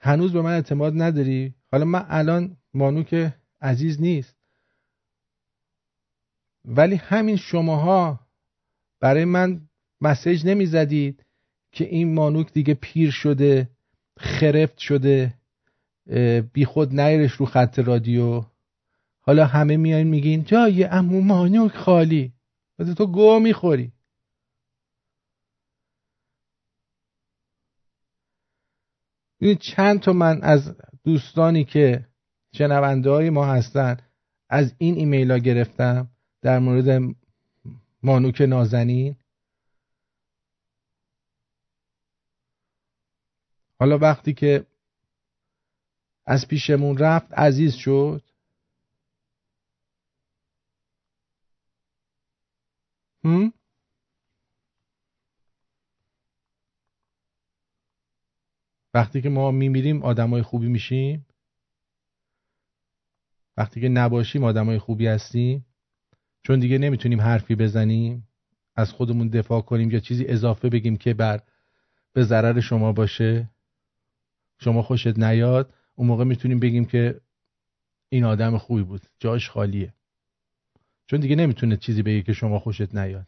هنوز به من اعتماد نداری. حالا من الان مانو که عزیز نیست. ولی همین شماها برای من مسیج نمی‌زدید که این مانوک دیگه پیر شده خرفت شده بی خود نیرش رو خط رادیو. حالا همه میاین میگین جای امو مانوک خالی. واسه تو گو می‌خوری. چند تا من از دوستانی که شنونده های ما هستن. از این ایمیل ها گرفتم در مورد مانوک نازنین. حالا وقتی که از پیشمون رفت عزیز شد. هم؟ وقتی که ما میمیریم آدمای خوبی میشیم؟ وقتی که نباشیم آدمای خوبی هستیم چون دیگه نمی‌تونیم حرفی بزنیم از خودمون دفاع کنیم یا چیزی اضافه بگیم که بر به ضرر شما باشه شما خوشت نیاد اون موقع می‌تونیم بگیم که این آدم خوبی بود جاش خالیه. چون دیگه نمی‌تونه چیزی بگه که شما خوشت نیاد.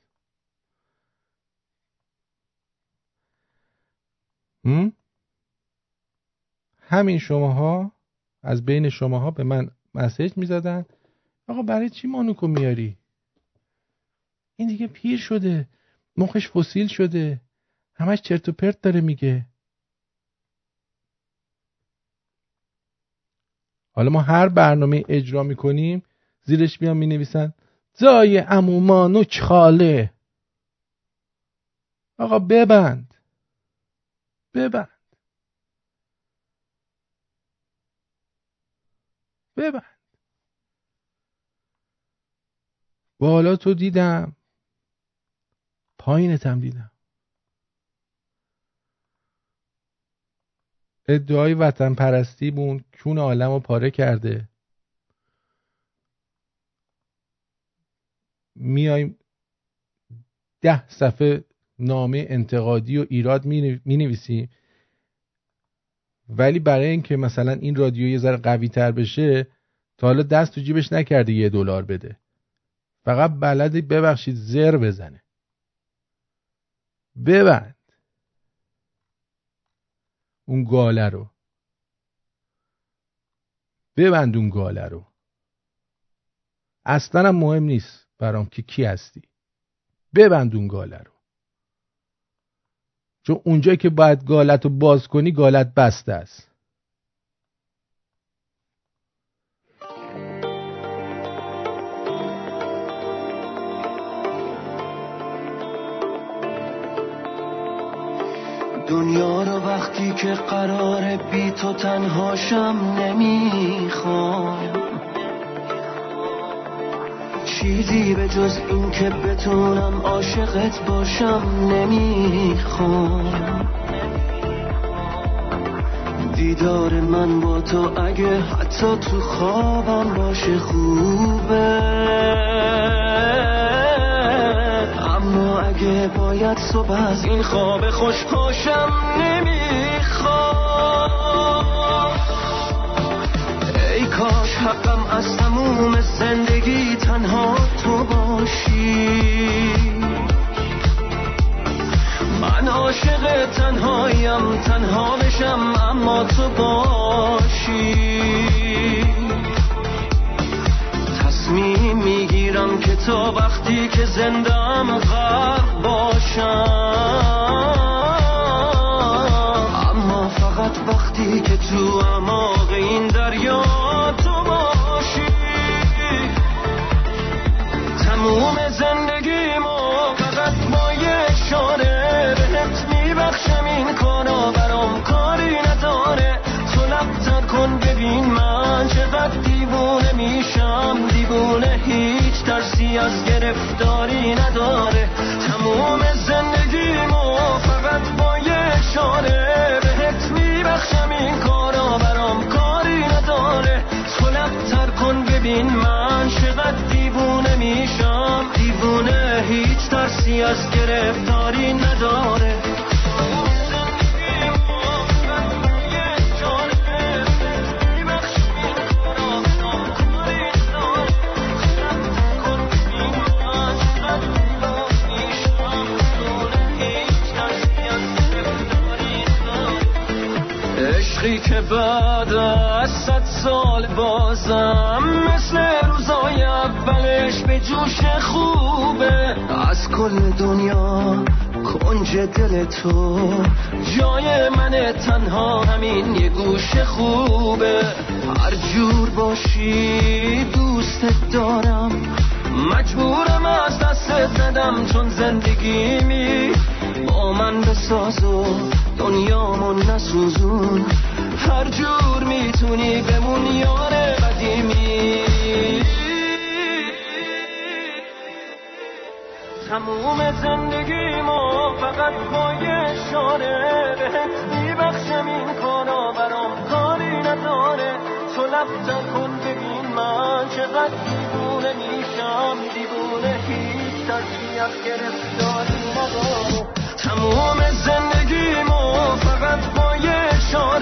همین شماها از بین شماها به من مسیج می‌زدن. آقا برای چی مانوکو میاری؟ این دیگه پیر شده. مخش فسیل شده. همش چرت و پرت داره میگه. حالا ما هر برنامه اجرا می‌کنیم زیرش میان می‌نویسن زای امومانوک خاله. آقا ببند. ببند. ببند. بالا تو دیدم. پایینتم دیدم. ادعای وطن پرستی بون کون عالم رو پاره کرده. میایم ده صفحه نامه انتقادی و ایراد می نویسیم ولی برای اینکه مثلا این رادیو یه ذره قوی تر بشه تا حالا دست تو جیبش نکرده یه دلار بده. فقط بلدی ببخشید زر بزنه. ببند. اون گاله رو. ببند اون گاله رو. اصلا مهم نیست برام که کی هستی. ببند اون گاله رو. چون اونجا که باید گالت رو باز کنی گالت بسته است. دنیا رو وقتی که قرار بی تو تنهاشم نمی‌خوام. چیزی به جز این که بتونم عاشقت باشم نمی‌خوام. دیدار من با تو اگه حتی تو خوابم باشه خوبه. اما اگه باید صبح از این خواب خوش پاشم نمی‌خوام حقم از تموم زندگی تنها تو باشی. من عاشق تنهایم تنها بشم اما تو باشی. تصمیم می‌گیرم که تا وقتی که زندم غرق باشم. دیوونه میشم دیوونه هیچ ترسی از گرفتاری نداره. تموم زندگیمو فقط با یه اشاره. بهت میبخشم این کارا برام کاری نداره. تو لبتر کن ببین من چقدر دیوونه میشم. دیوونه هیچ ترسی از گرفتاری نداره. بعد از صد سال بازم مثل روزای اولش به جوش خوبه. از کل دنیا کنج دل تو. جای من تنها همین یه گوش خوبه. هر جور باشی دوستت دارم. مجبورم از دستت ندم چون زندگیمی با من بساز و دنیامون نسوزون. هر جور می‌تونی بمون یار قدیمی تموم زندگیمو فقط با یه اشاره بهت میبخشم این کارا برام کاری نداره. تو لبتر کن ببین من چقدر دیوونه میشم دیوونه هیچ ترسی از گرفتاری نداره تموم زندگیمو فقط با یه اشاره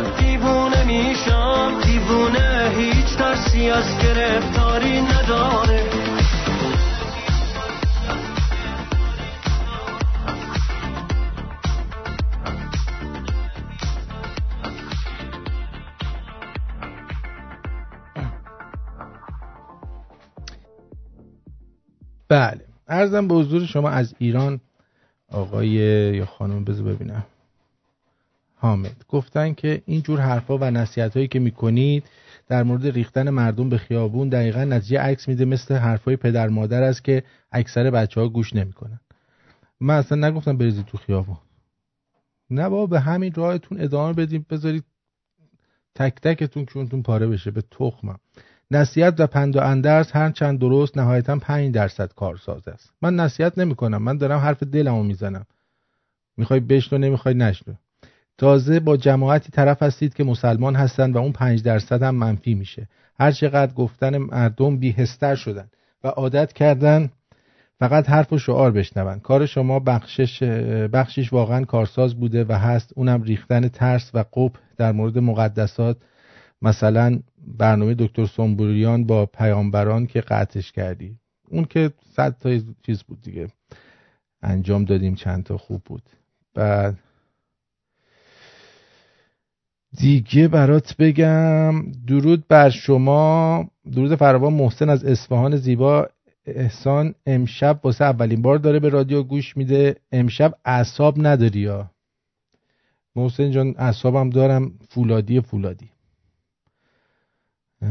من دیوونه میشم. دیوونه هیچ ترسی از گرفتاری نداره. بله. ارزم به حضور شما از ایران آقای یا خانم بذار ببینم. حامد. گفتن که این جور حرفا و نصیحت هایی که می‌کنید در مورد ریختن مردم به خیابون دقیقا نتیجه عکس میده مثل حرفای پدر مادر است که اکثر بچه ها گوش نمی‌کنن. من اصلا نگفتم بریزید تو خیابون. نه بابا به همین راهتون ادامه بدیم بذارید تک تکتون کونتون پاره بشه به تخمم. نصیحت و پند و اندرز هر چند درست نهایتا 5 درصد کارساز است. من نصیحت نمی کنم من دارم حرف دلمو می‌زنم. می‌خوای بشنو نمی‌خوای نشنو. تازه با جماعتی طرف هستید که مسلمان هستند و اون 5 درصد هم منفی میشه. هر چقدر گفتن مردم بیهستر شدن و عادت کردن فقط حرف و شعار بشنون. کار شما بخشش بخشش واقعا کارساز بوده و هست. اونم ریختن ترس و قب در مورد مقدسات. مثلا برنامه دکتر سنبوریان با پیامبران که قطعش کردی. اون که صد تا چیز بود دیگه. انجام دادیم چند تا خوب بود. بعد دیگه برات بگم. درود بر شما. درود فراوان محسن از اصفهان زیبا. احسان امشب واسه اولین بار داره به رادیو گوش میده. امشب اعصاب نداری یا؟ محسن جان اعصابم دارم. فولادی فولادی.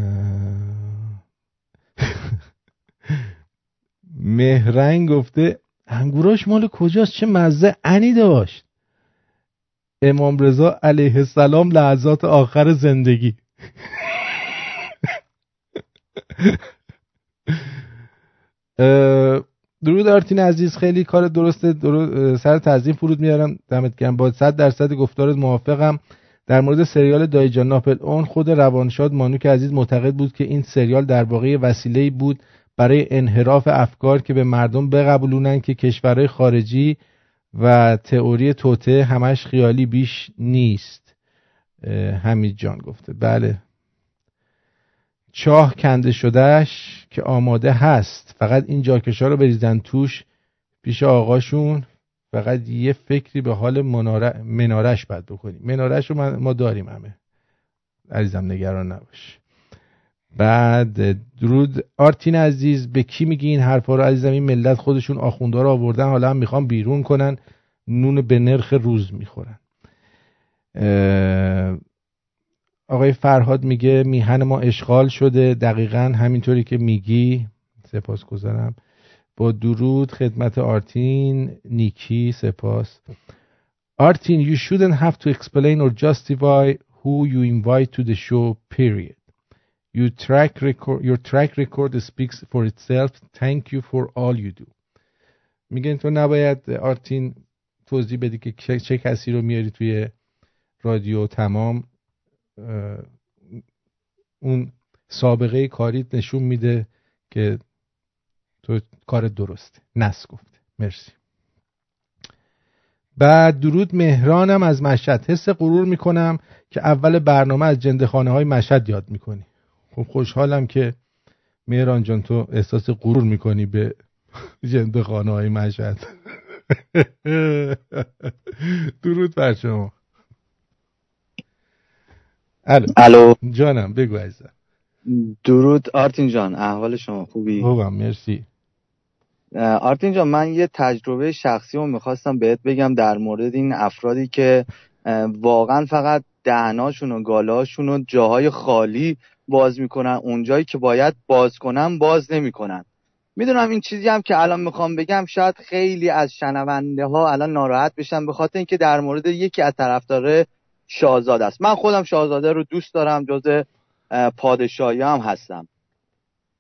مهرنگ گفته انگوراش مال کجاست؟ چه مزه انی داشت. امام رضا علیه السلام لحظات آخر زندگی. درود آرتین عزیز خیلی کار درسته سر تزیین فرود میارم. دمت گرم. با 100 درصد گفتارت موافقم. در مورد سریال دایجان ناپل اون خود روانشاد مانوک عزیز معتقد بود که این سریال در واقع وسیله بود برای انحراف افکار که به مردم بقبولونن که کشورهای خارجی و تئوری توته همش خیالی بیش نیست. حمید جان گفته. بله. چاه کنده شدهش که آماده هست. فقط این جاکشا رو بریزن توش پیش آقاشون. فقط یه فکری به حال مناره منارش باید بکنیم. منارش رو ما داریم همه. عزیزم نگران نباش. بعد درود. آرتین عزیز به کی میگی این حرفا رو؟ عزیزم این ملت خودشون آخونده رو آوردن. حالا هم می‌خوان بیرون کنن. نون به نرخ روز می‌خورن. آقای فرهاد میگه میهن ما اشغال شده. دقیقا همینطوری که میگی. سپاس گذارم با درود خدمت آرتین نیکی سپاس. آرتین you shouldn't have to explain or justify who you invite to the show period. Your track record, your track record speaks for itself. Thank you for all you do. میگن تو نباید آرتین توضیح بدی که چه کسی رو میاری توی رادیو تمام. اون سابقه کاریت نشون میده که تو کار درسته نس گفته مرسی. بعد درود مهرانم از مشهد. حس غرور می‌کنم که اول برنامه از جندخانه های مشهد یاد می‌کنی. خب خوشحالم که مهران جان تو احساس غرور می‌کنی به جندخانه های مشهد. درود بر شما. الو. الو. جانم بگو عزیزم. درود آرتین جان احوال شما خوبی؟ خوبم مرسی. آرتین جان من یه تجربه شخصی رو می‌خواستم بهت بگم در مورد این افرادی که واقعا فقط دهناشون و گالاشون و جاهای خالی باز می‌کنن اونجایی که باید باز کنن باز نمی‌کنن. می‌دونم این چیزی هم که الان می‌خوام بگم شاید خیلی از شنونده ها الان ناراحت بشن به خاطر اینکه در مورد یکی از طرفدار شاهزاده است. من خودم شاهزاده رو دوست دارم جز پادشاهی هم هستم.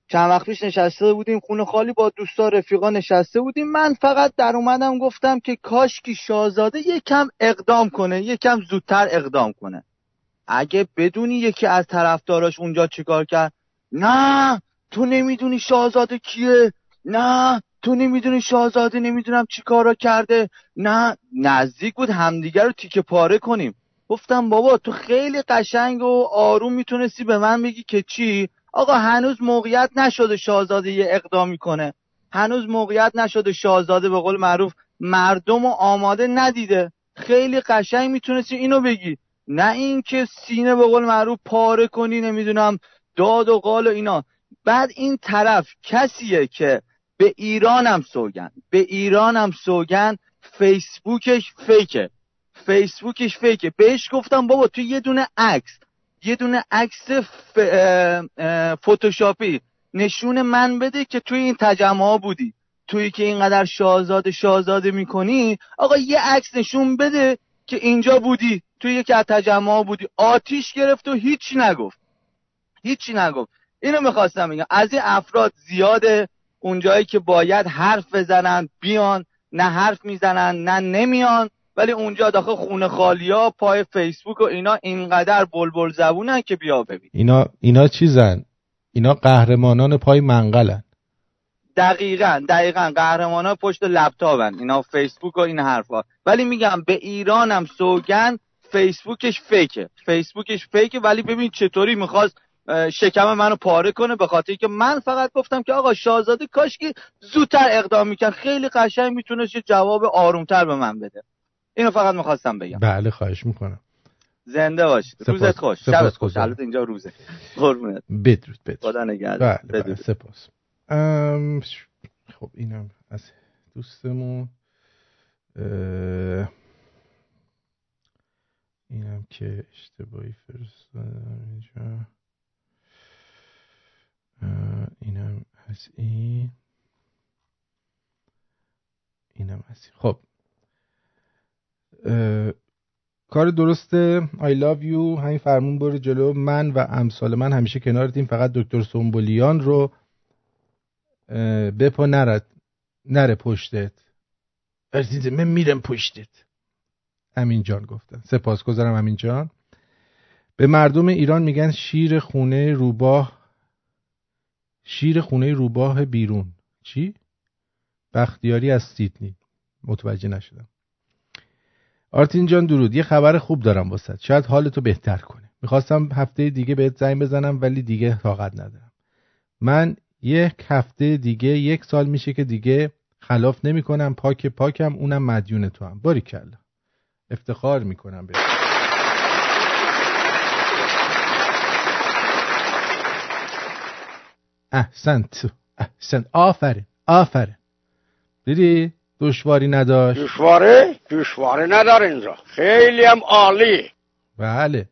چند وقت پیش نشسته بودیم خونه خالی با دوستا رفیقا نشسته بودیم. من فقط در اومدم گفتم که کاش که شاهزاده یکم اقدام کنه یکم زودتر اقدام کنه. اگه بدونی یکی از طرفداراش اونجا چیکار کرد؟ نه تو نمی‌دونی شاهزاده کیه؟ نه تو نمی‌دونی شاهزاده نمی‌دونم چی کارا کرده؟ نه نزدیک بود همدیگر رو تیکه پاره کنیم. گفتم بابا تو خیلی قشنگ و آروم می‌تونستی به من بگی که چی؟ آقا هنوز موقعیت نشده شاهزاده یه اقدامی کنه هنوز موقعیت نشده شاهزاده به قول معروف مردم و آماده ندیده. خیلی قشنگ می‌تونستی اینو بگی. نه اینکه سینه به قول معروف پاره کنی نمی‌دونم داد و قال و اینا. بعد این طرف کسیه که به ایرانم سوگن. به ایرانم سوگن فیسبوکش فیکه. فیسبوکش فیکه. بهش گفتم بابا تو یه دونه عکس یه دونه عکس ف... فتوشاپی. نشون من بده که توی این تجمع بودی. توی که اینقدر شاهزاده شاهزاده می‌کنی آقا یه عکس نشون بده که اینجا بودی. توی یکی از تجمع ها بودی. آتیش گرفت و هیچی نگفت. هیچی نگفت. اینو می‌خواستم بگم. از این افراد زیاده. اونجایی که باید حرف بزنن بیان. نه حرف می‌زنن نه نمیان. ولی اونجا داخل خونه خالیا پای فیسبوک و اینا اینقدر بلبل زبونن که بیا ببین. اینا اینا چیزن؟ اینا قهرمانان پای منقلن. دقیقا دقیقا. قهرمانان پشت لپتاپن. اینا فیسبوک و این حرفا. ولی میگم به ایرانم سوگن فیسبوکش فیکه. فیسبوکش فیکه ولی ببین چطوری می‌خواست شکم منو پاره کنه به خاطر که من فقط گفتم که آقا شاهزاده کاشکی زودتر اقدام می‌کرد. خیلی قشنگ می‌تونست یه جواب آرومتر به من بده. اینو فقط می‌خواستم بگم. بله خواهش می‌کنم. زنده باشید روزت خوش. شبت خوش. البته اینجا روزه. قربونت. بدرود بدرود. خدا نگهدار. بله بله سپاس. خب اینم از دوستمون. اینم که اشتباهی فرستادم اینجا. اینم از این. اینم از این. خب. کار درسته. I love you. همین فرمون بره جلو. من و امثال من همیشه کنارتیم. فقط دکتر سومبولیان رو بپا نرد. نره پشتت. من میرم پشتت. امین جان گفتن. سپاسگزارم امین جان. به مردم ایران میگن شیر خونه روباه شیر خونه روباه بیرون. چی؟ بختیاری از سیدنی. متوجه نشدم. آرتین جان درود. یه خبر خوب دارم واسه. شاید حالتو بهتر کنه. می‌خواستم هفته دیگه بهت زنگ بزنم ولی دیگه طاقت ندارم. من یک هفته دیگه یک سال میشه که دیگه خلاف نمی‌کنم. پاک پاکم. اونم مدیون تو هم باری کلا. افتخار می‌کنم به احسنت احسنت آفرین آفرین. دیدی دشواری نداشت؟ دشواره دشواره نداره اینجا. خیلی هم عالی. بله.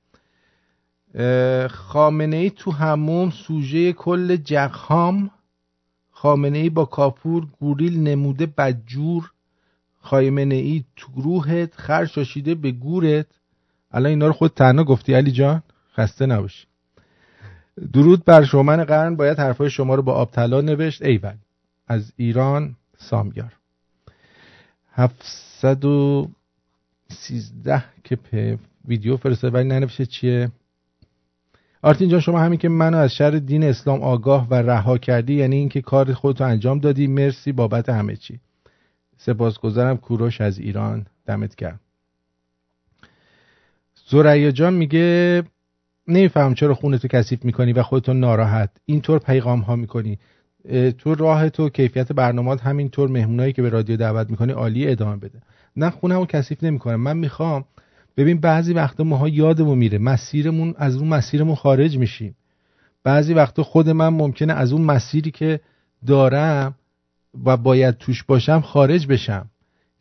خامنه ای تو هموم سوژه کل جخام خامنه ای با کاپور گوریل نموده بدجور. خایمنه ای تو گروهت خر شاشیده به گورت. الان اینا رو خود تنها گفتی. علی جان خسته نباشی. درود بر شومن قرن باید حرفای شما رو با آب طلا نوشت ایول از ایران سامیار. 713 که ویدیو فرسته ولی ننوشته چیه؟ آرتین جان شما همین که منو از شر دین اسلام آگاه و رها کردی یعنی اینکه کار خودتو انجام دادی. مرسی بابت همه چی. سپاسگزارم. کوروش از ایران. دمت گرم. زریا جان میگه نمیفهم چرا خونتو کثیف می‌کنی و خودتو ناراحت. اینطور پیغام ها می‌کنی تو راه تو کیفیت برنامات همینطور مهمونایی که به رادیو دعوت می‌کنی عالی ادامه بده. نه خونمو کثیف نمی‌کنم. من می‌خوام ببین بعضی وقتا ماها یادمون میره مسیرمون از اون مسیرمون خارج میشیم. بعضی وقتا خود من ممکنه از اون مسیری که دارم و باید توش باشم خارج بشم.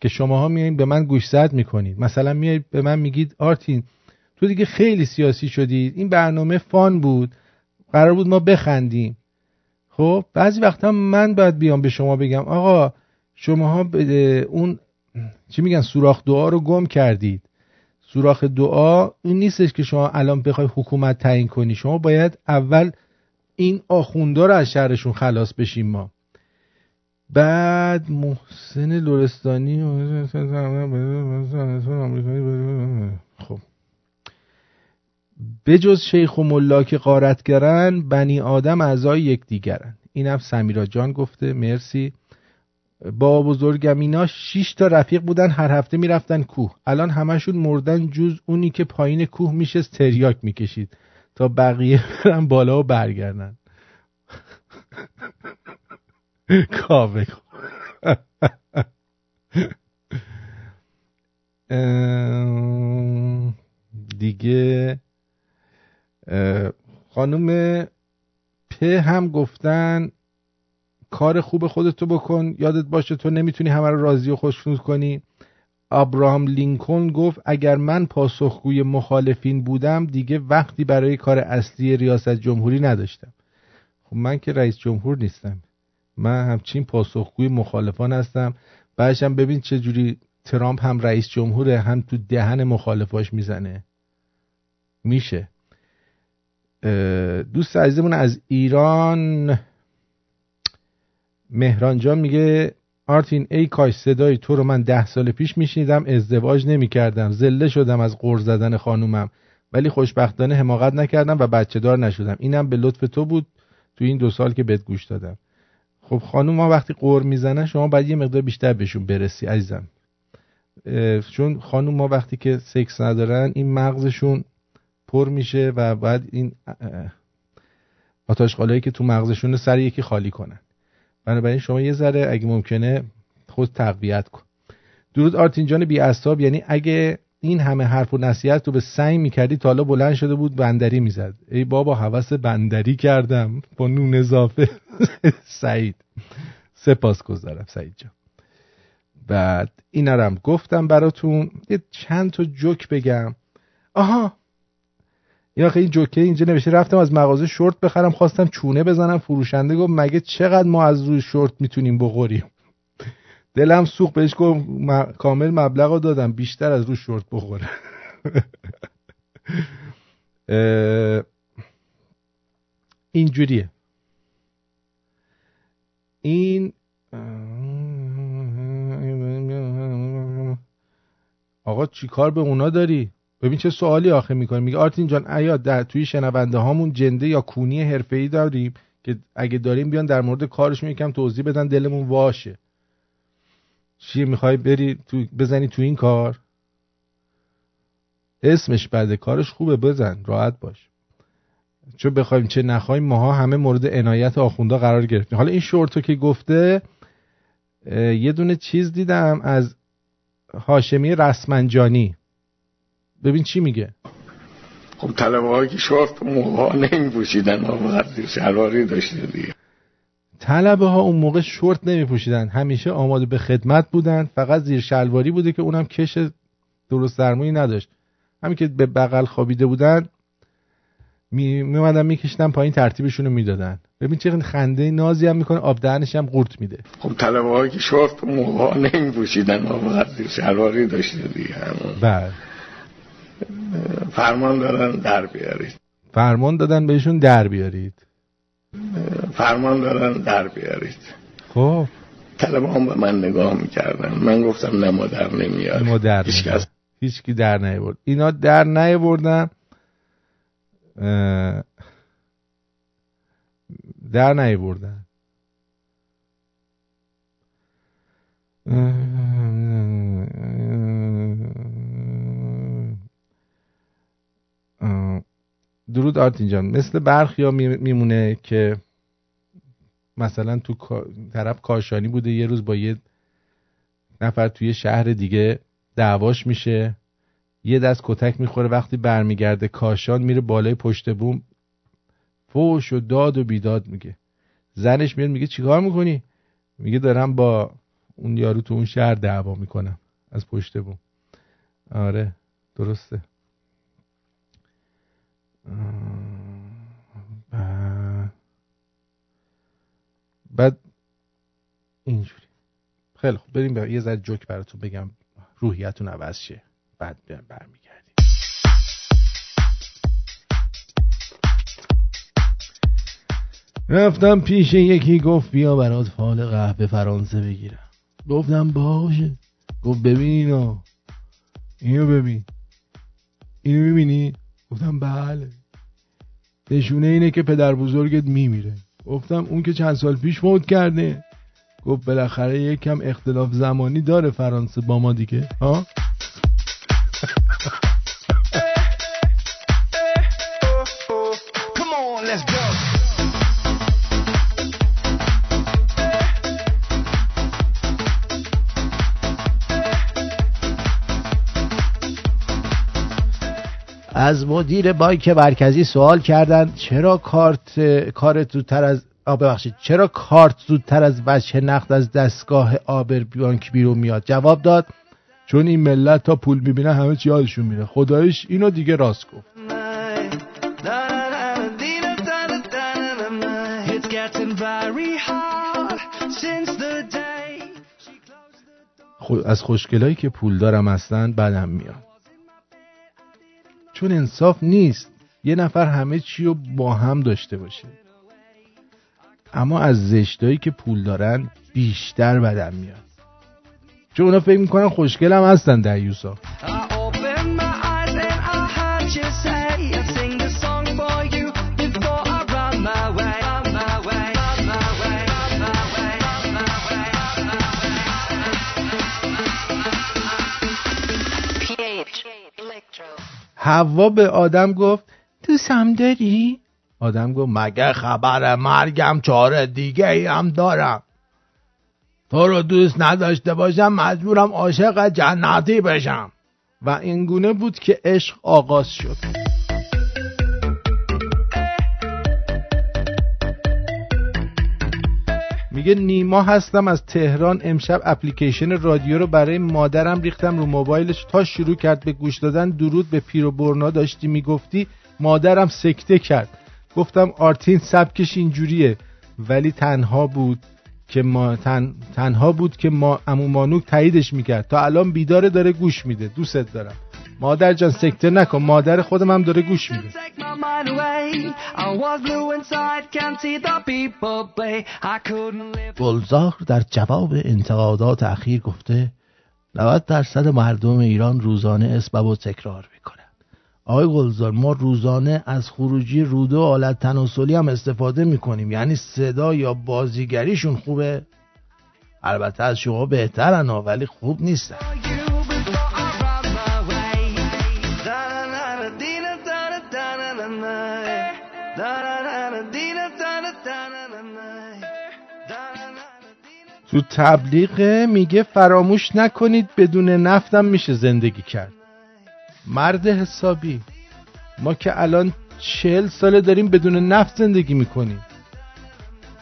که شماها میایین به من گوشزد می‌کنید. مثلا میایید به من میگید آرتین تو دیگه خیلی سیاسی شدید این برنامه فان بود. قرار بود ما بخندیم. خب بعضی وقتا من باید بیام به شما بگم آقا شماها اون چی میگن سوراخ دعا رو گم کردید. سوراخ دعا این نیستش که شما الان بخوای حکومت تعیین کنی. شما باید اول این آخوندا رو از شهرشون خلاص بشیم ما. بعد محسن لورستانی خب. بجز شیخ و ملا که قارتگرن بنی آدم اعضای یکدیگرن. اینم سمیرا جان گفته مرسی. با بزرگم اینا شیش تا رفیق بودن هر هفته می‌رفتن کوه. الان همشون مردن جز اونی که پایین کوه میشه تریاک می‌کشید. تا بقیه برن بالا و برگردن. کاوه دیگه خانم پ هم گفتن کار خوب خودتو بکن یادت باشه تو نمی‌تونی همه رو راضی و خوشنود کنی. ابراهام لینکلن گفت اگر من پاسخگوی مخالفین بودم دیگه وقتی برای کار اصلی ریاست جمهوری نداشتم. خب من که رئیس جمهور نیستم. من همچین پاسخگوی مخالفان هستم. بعدشم ببین چه جوری ترامپ هم رئیس جمهوره هم تو دهن مخالفاش می‌زنه. میشه. دوست عزیزمون از ایران مهران جان میگه آرتین ای کاش صدای تو رو من ده سال پیش میشنیدم ازدواج نمی‌کردم. زله شدم از قرض زدن خانومم. ولی خوشبختانه حماقت نکردم و بچه دار نشدم. اینم به لطف تو بود تو این دو سال که بهت گوش دادم. خب خانوم ما وقتی قور می‌زنن شما باید یه مقدار بیشتر بهشون برسی عزیزم. چون خانوم ما وقتی که سکس ندارن این مغزشون پر میشه و بعد این آتاشقالایی که تو مغزشون سر یکی خالی کنن. بنابراین شما یه ذره اگه ممکنه خود تقویت کن. درود آرتین جان بی اصاب یعنی اگه این همه حرف و نصیحت رو به سنگ می‌کردی تا بلند شده بود بندری می‌زد. ای بابا حوس بندری کردم. با نون اضافه. سعید. سپاس گذارم سعید جان. بعد این رم گفتم براتون. یه چند تا جوک بگم. آها. یا این جوکه اینجا نوشته رفتم از مغازه شورت بخرم خواستم چونه بزنم فروشنده گفت مگه چقدر ما از روی شورت می‌تونیم بخوریم؟ دلم سوخت بهش گفت کامل مبلغ رو دادم بیشتر از روی شورت بخوره. اینجوریه. این آقا چی کار به اونا داری؟ ببین چه سوالی آخه می‌کنه میگه آرتین جان ایا در توی شنونده هامون جنده یا کونی حرفه‌ای داریم که اگه داریم بیان در مورد کارشون یکم توضیح بدن دلمون واشه. چی می‌خوای بری تو بزنی تو این کار؟ اسمش بده کارش خوبه بزن راحت باش. چون بخوایم چه نخوایم ماها همه مورد عنایت آخوندا قرار گرفتیم. حالا این شورتو که گفته یه دونه چیز دیدم از هاشمی رسمنجانی. ببین چی میگه. خب طلبه که شورت موقع نمی پوشیدن شلواری داشته دیگه. طلبه ها اون موقع شورت نمی پوشیدن همیشه آماده به خدمت بودن. فقط زیر شلواری بوده که اونم کش درست درمونی نداشت. همین که به بغل خوابیده بودن می اومدن میکشیدن پایین ترتیبشون رو می‌دادن. ببین چه خنده نازی هم می‌کنه آب دهنش هم قورت میده. خب طلبه که شورت موقع نمی پوشیدن فقط زیر شلواری داشته دیگه. بله. فرمان دادن در بیارید. فرمان دادن بهشون در بیارید. فرمان دادن در بیارید. خب. طلبه هم به من نگاه می‌کردن. من گفتم نه ما در نمیاد ما در هیچ کی در نیورد. اینا در نیوردن. در نیوردن. درود آرتین جان. مثل برخی ها میمونه که مثلا تو طرف کاشانی بوده یه روز با یه نفر توی شهر دیگه دعواش میشه یه دست کتک می‌خوره وقتی برمیگرده کاشان میره بالای پشت بوم فوش و داد و بیداد میگه. زنش میاد میگه چیکار می‌کنی؟ میگه دارم با اون یارو تو اون شهر دعوا می‌کنم از پشت بوم. آره درسته. بعد اینجوری. خیلی خوب. بریم یه ذره جوک براتون بگم روحیتون عوض شه. بعد برمیگردیم. رفتم پیش یکی گفت بیا برات فال قهوه فرانسه بگیرم. گفتم باشه. گفت ببین اینا اینو ببین. اینو می‌بینی؟ گفتم بله. نشونه اینه که پدر بزرگت میمیره. گفتم اون که چند سال پیش موت کرده. گفت بالاخره یکم اختلاف زمانی داره فرانسه با ما دیگه ها؟ از مدیر بانک مرکزی سوال کردن چرا کارت کارت زودتر از آ ببخشید چرا کارت زودتر از بچه نقد از دستگاه آبر بانک بیرون میاد؟ جواب داد چون این ملت تا پول می‌بینه همه چی یادشون میره. خدایش اینو دیگه راست گفت. از خوشگلایی که پول دارم اصلا بدم میاد. چون انصاف نیست یه نفر همه چی رو با هم داشته باشه. اما از زشتایی که پول دارن بیشتر بدم میاد. چون اونا فکر می‌کنن خوشگل هم هستن در حوا به آدم گفت تو سم داری؟ آدم گفت مگه خبر مرگم چاره دیگه ای هم دارم. تو رو دوست نداشته باشم مجبورم عاشق جنتی بشم. و اینگونه بود که عشق آغاز شد. میگه نیما هستم از تهران. امشب اپلیکیشن رادیو رو برای مادرم ریختم رو موبایلش. تا شروع کرد به گوش دادن درود به پیر و برنا داشتی می‌گفتی مادرم سکته کرد. گفتم آرتین سبکش اینجوریه ولی تنها بود که ما تن... تنها بود که ما امو مانوک تاییدش می‌کرد. تا الان بیداره داره گوش میده. دوست دارم. مادر جان سکته نکن. مادر خودم هم داره گوش میده. گلزار در جواب انتقادات اخیر گفته 90 درصد مردم ایران روزانه اسبب و تکرار می‌کنن آقای گلزار ما روزانه از خروجی روده و آلت تناسلی هم استفاده می‌کنیم. یعنی صدا یا بازیگریشون خوبه؟ البته از شما بهترن ولی خوب نیستن. تو تبلیغه میگه فراموش نکنید بدون نفتم میشه زندگی کرد. مرد حسابی. ما که الان چهل ساله داریم بدون نفت زندگی می‌کنیم.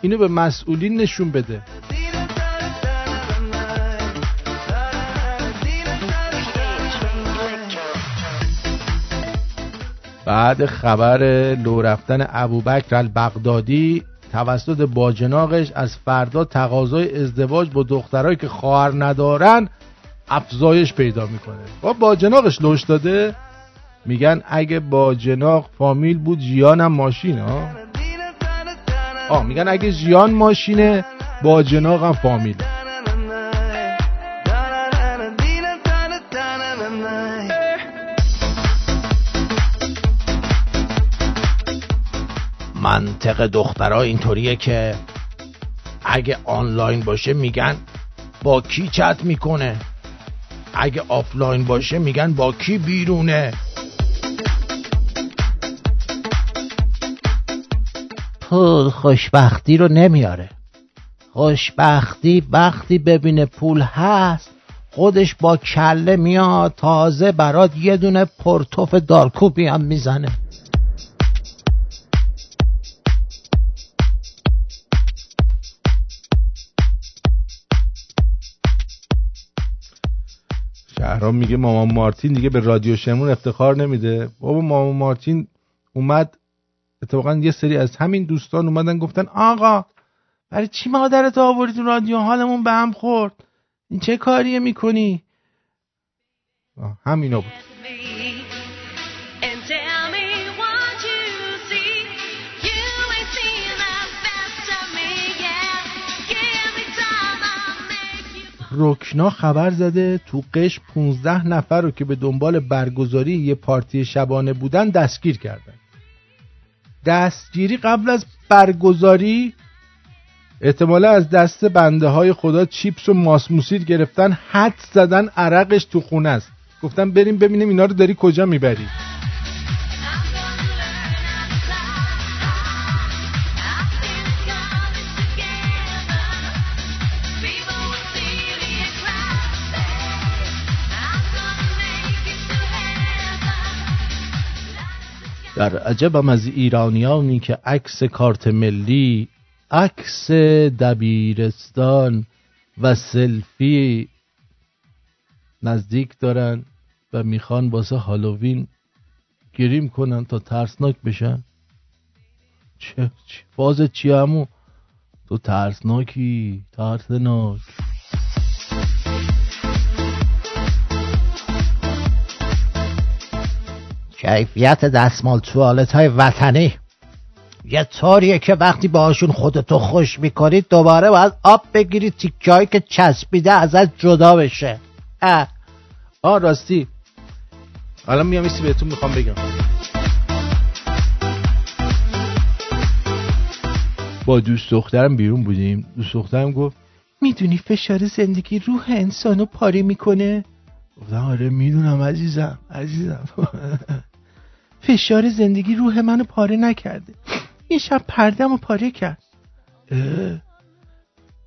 اینو به مسئولین نشون بده. بعد خبر لو رفتن ابوبکر البغدادی توسط باجناقش از فردا تقاضای ازدواج با دخترایی که خواهر ندارن افزایش پیدا می‌کنه. با باجناقش لوش داده؟ میگن اگه باجناق فامیل بود جیانم ماشین ها؟ آه میگن اگه جیان ماشینه باجناق هم منطق دخترها اینطوریه که اگه آنلاین باشه میگن با کی چت می‌کنه؟ اگه آفلاین باشه میگن با کی بیرونه؟ پول خوشبختی رو نمیاره. خوشبختی وقتی ببینه پول هست خودش با کله میاد تازه برات یه دونه پرتوف دارکوبی هم می‌زنه. شهرام میگه مامان مارتین دیگه به رادیو شمرون افتخار نمیده. بابا مامان مارتین اومد اتفاقا یه سری از همین دوستان اومدن گفتن آقا برای چی مادرت آوردی رادیو؟ حالمون به هم خورد. این چه کاریه می‌کنی؟ همینا بود. رکنا خبر زده تو قش 15 نفر رو که به دنبال برگزاری یه پارتی شبانه بودن دستگیر کردن. دستگیری قبل از برگزاری احتمالا از دست بنده های خدا چیپس و ماسموسیر گرفتن حد زدن عرقش تو خونه است. گفتم بریم ببینیم اینا رو داری کجا می‌بری. در عجبم از ایرانیانی که عکس کارت ملی عکس دبیرستان و سلفی نزدیک دارن و می‌خوان واسه هالووین گریم کنن تا ترسناک بشن چه, چه؟ باز چی همو تو ترسناکی ترسناک کیفیت دستمال توالت های وطنی. یه طوریه که وقتی باشون خودتو خوش می‌کنید دوباره باید آب بگیرید تیکایی که چسبیده ازت جدا بشه. اه. آه راستی. الان میام ایسی بهتون می‌خوام بگم. با دوست دخترم بیرون بودیم. دوست دخترم گفت می‌دونی فشار زندگی روح انسانو پاره می‌کنه؟ گفتم آره می‌دونم عزیزم عزیزم. فشار زندگی روح منو پاره نکرده. یه شب پردم و پاره کرد.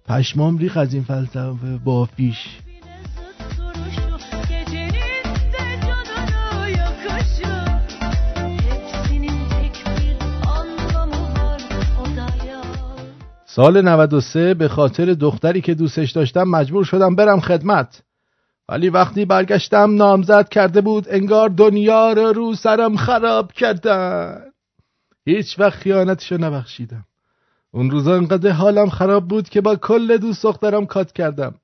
پشمام ریخ از این فلسفه بافیش سال 93 به خاطر دختری که دوستش داشتم مجبور شدم برم خدمت. ولی وقتی برگشتم نامزد کرده بود انگار دنیا رو رو سرم خراب کردن. هیچ وقت خیانتشو نبخشیدم. اون روزا انقدر حالم خراب بود که با کل دوست دخترم کات کردم.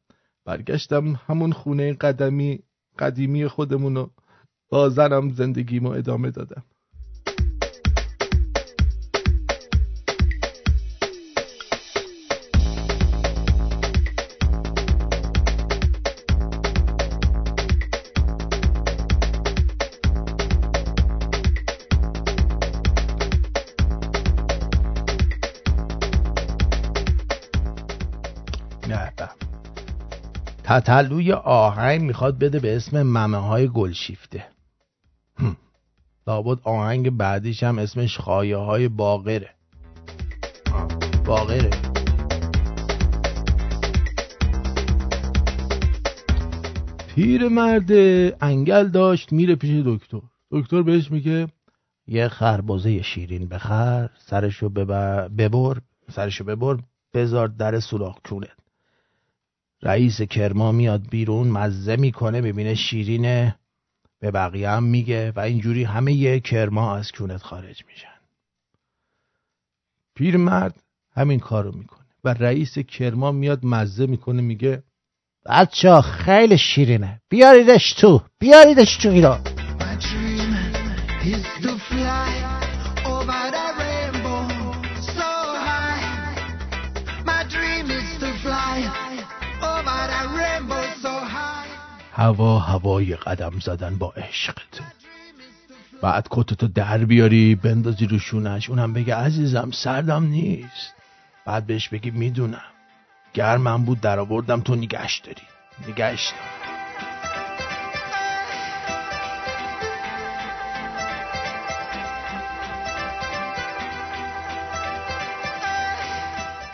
برگشتم همون خونه قدمی قدیمی خودمونو با زنم زندگیمو ادامه دادم. تتلوی آهنگ می‌خواد بده به اسم ممه های گلشیفته لابد آهنگ بعدیش هم اسمش خایه های باغره باغره پیر مرد انگل داشت میره پیش دکتر. دکتر بهش میگه یه خربازه شیرین بخر سرشو ببر ببر سرشو ببر بذار در سوراخ کونت رئیس کرما میاد بیرون مزه می‌کنه ببینه شیرینه به بقیه هم میگه و اینجوری همه یه کرما از کونت خارج میشن. پیرمرد همین کارو می‌کنه و رئیس کرما میاد مزه می‌کنه میگه بچه خیلی شیرینه. بیاریدش تو بیاریدش تو ایران. هوا هوای قدم زدن با عشقته بعد کتتو در بیاری بندازی رو شونش. اونم بگه عزیزم سردم نیست. بعد بهش بگی می‌دونم. گرمم بود در آوردم تو نگشت داری. نگشت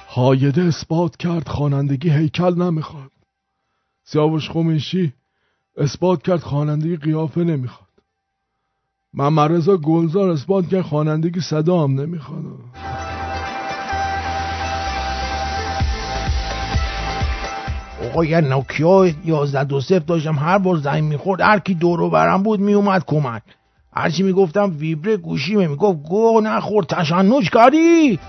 هایده اثبات کرد خوانندگی هیکل نمی‌خواد. سیاوش خمیشی اثبات کرد خوانندگی قیافه نمی‌خواد. من مرزا گلزار اثبات کرد خوانندگی صدا هم نمی‌خواد. آقا یه نوکیا یازده دو صفر داشتم هر بار زنگ می‌خورد هر کی دورو برم بود میومد کمک. هرچی می‌گفتم ویبره گوشیمه می‌گفت گو نخور تشنج کردی!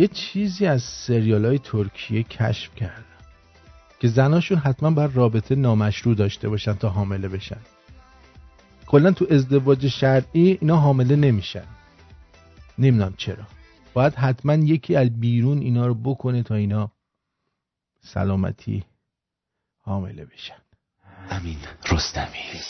یه چیزی از سریال های ترکیه کشف کردم که زناشون حتما باید رابطه نامشروع داشته باشن تا حامله بشن. کلا تو ازدواج شرعی اینا حامله نمیشن. نمی‌دونم چرا. باید حتما یکی از بیرون اینا رو بکنه تا اینا سلامتی حامله بشن. امین رستمی.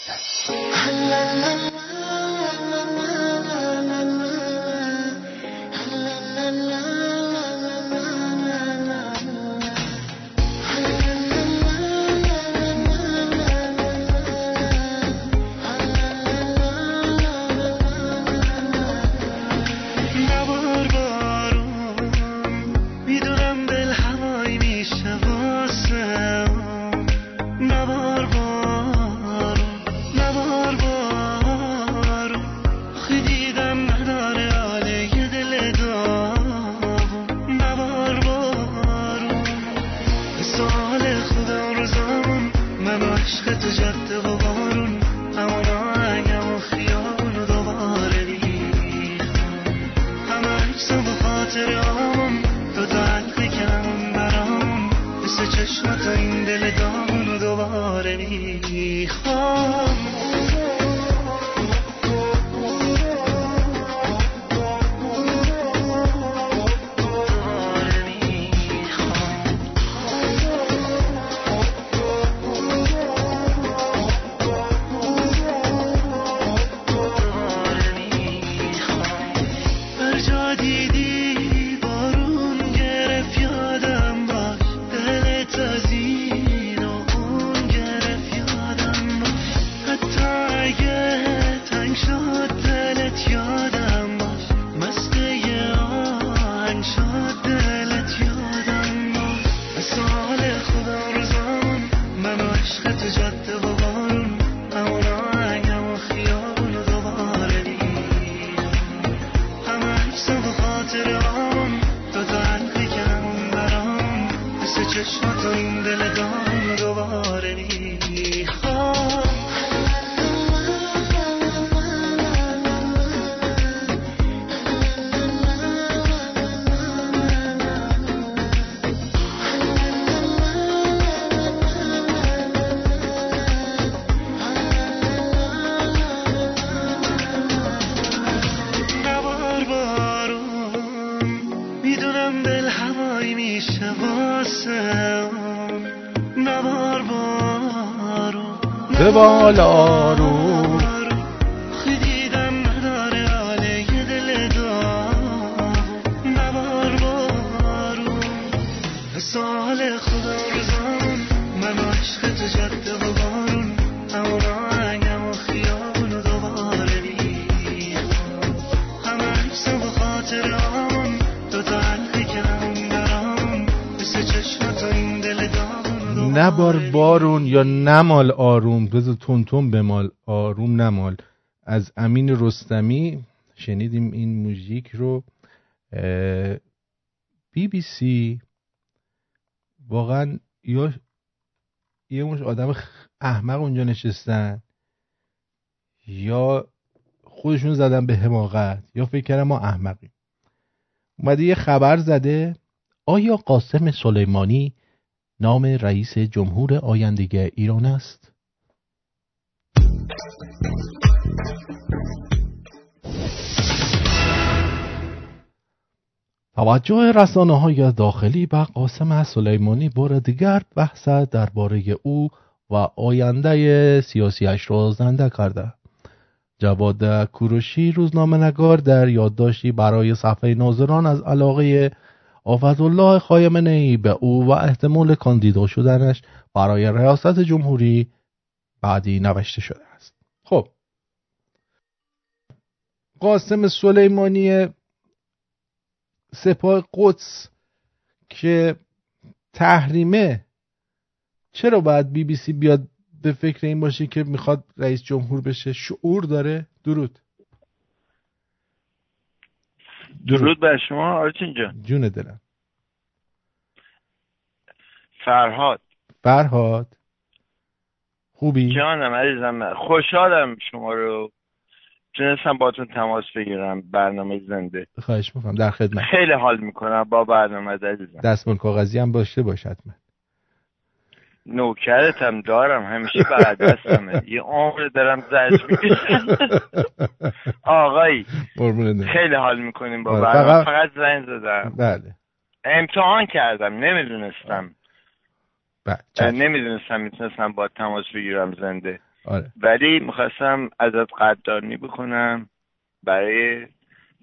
به یا نمال آروم بذار تون بمال آروم نمال. از امین رستمی شنیدیم این موزیک رو بی بی سی واقعا یا یه مش آدم احمق اونجا نشستن یا خودشون زدن به حماقت یا فکر کردن ما احمقیم. اومده یه خبر زده آیا قاسم سلیمانی نام رئیس جمهور آینده ایران است؟ توجه رسانه های داخلی به قاسم سلیمانی بار دیگر بحث درباره او و آینده سیاسیش را زنده کرده. جواد کوروشی روزنامه نگار در یادداشتی برای صفحه ناظران از علاقه آفت خامنه ای به او و احتمال کاندیدا شدنش برای ریاست جمهوری بعدی نوشته شده است. خب. قاسم سلیمانی سپاه قدس که تحریمه چرا باید بی بی سی بیاد به فکر این باشه که می‌خواد رئیس جمهور بشه؟ شعور داره؟ درود. درود. بر شما آرتین جان. جون دلم. فرهاد. فرهاد. خوبی؟ جانم عزیزم. خوشحالم شما رو. تونستم باتون تماس بگیرم برنامه زنده. خواهش می‌کنم در خدمت. خیلی حال می‌کنم با برنامه عزیزم. دستمال کاغذی هم داشته باشد. من نوکرتم دارم همیشه بر دستمه. یه عمر دارم زرش می‌کشم. آقایی. خیلی حال می‌کنیم با آره، برنامه. فقط- زنگ زدم. بله. امتحان کردم نمی‌دونستم. بله. نمی‌دونستم می‌تونستم با تماس بگیرم زنده. آره. ولی می‌خواستم ازت قدردانی بکنم برای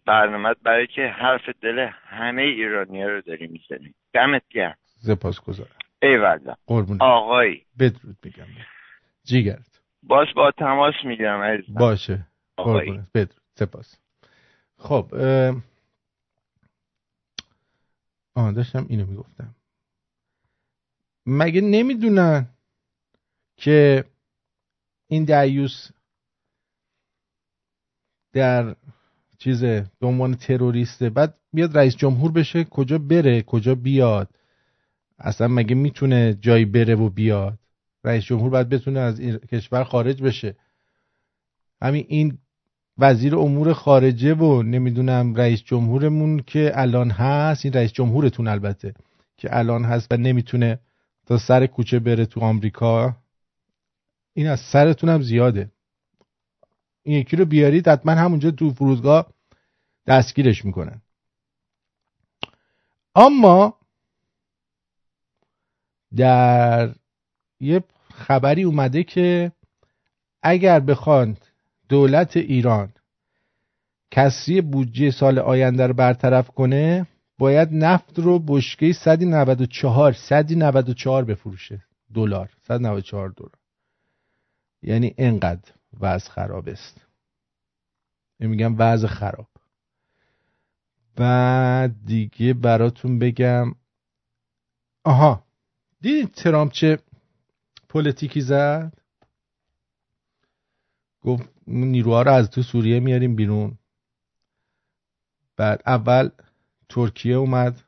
برنامه برای که حرف دل همه ایرانی رو داری می‌زنی. دمت گرم. سپاس گذارم ایوالا قربونت. آقایی بدرود میگم. جیگرت. باش با تماس می‌گیرم عزیزم. باشه. قربونت. بدرود. سپاس. خب اه... آه داشتم اینو می‌گفتم. مگه نمی‌دونن که این دیوس در چیز به عنوان تروریسته بعد بیاد رئیس جمهور بشه کجا بره کجا بیاد؟ اصلا مگه می‌تونه جایی بره و بیاد؟ رئیس جمهور باید بتونه از این کشور خارج بشه. همین این وزیر امور خارجه و نمی‌دونم رئیس جمهورمون که الان هست این رئیس جمهورتون البته که الان هست و نمی‌تونه تا سر کوچه بره تو آمریکا این از سرتون هم زیاده. این یکی رو بیارید حتما همونجا تو فرودگاه دستگیرش می‌کنن. اما در یه خبری اومده که اگر بخوان دولت ایران کسری بودجه سال آینده رو برطرف کنه باید نفت رو بشکه 194 194 بفروشه. دلار 194 دلار. یعنی انقدر وضع خراب است. میگم وضع خراب. بعد دیگه براتون بگم آها دیدید ترامپ چه پلیتیکی زد؟ گفت نیروها رو از تو سوریه میاریم بیرون. بعد اول ترکیه اومد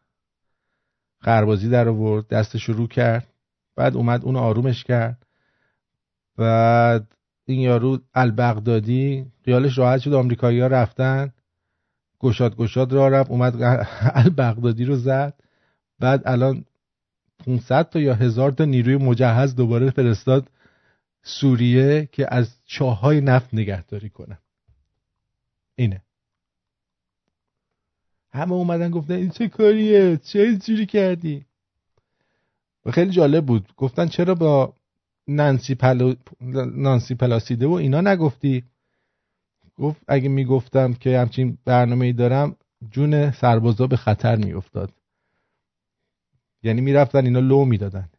خربازی در آورد دستش رو کرد. بعد اومد اون آرومش کرد. بعد این یارو البغدادی خیالش راحت شد آمریکایی ها رفتن. گشاد گشاد را رفت اومد البغدادی رو زد. بعد الان 500 تا یا هزار تا نیروی مجهز دوباره فرستاد سوریه که از چاهای نفت نگهداری کنن اینه. همه اومدن گفتن این چه کاریه؟ چه جوری کردی؟ و خیلی جالب بود. گفتن چرا با نانسی, پلو... نانسی پلاسیده و اینا نگفتی؟ گفت اگه می‌گفتم که همچین برنامه ای دارم جون سربازا به خطر میافتاد. یعنی می‌رفتن اینا لو می‌دادن.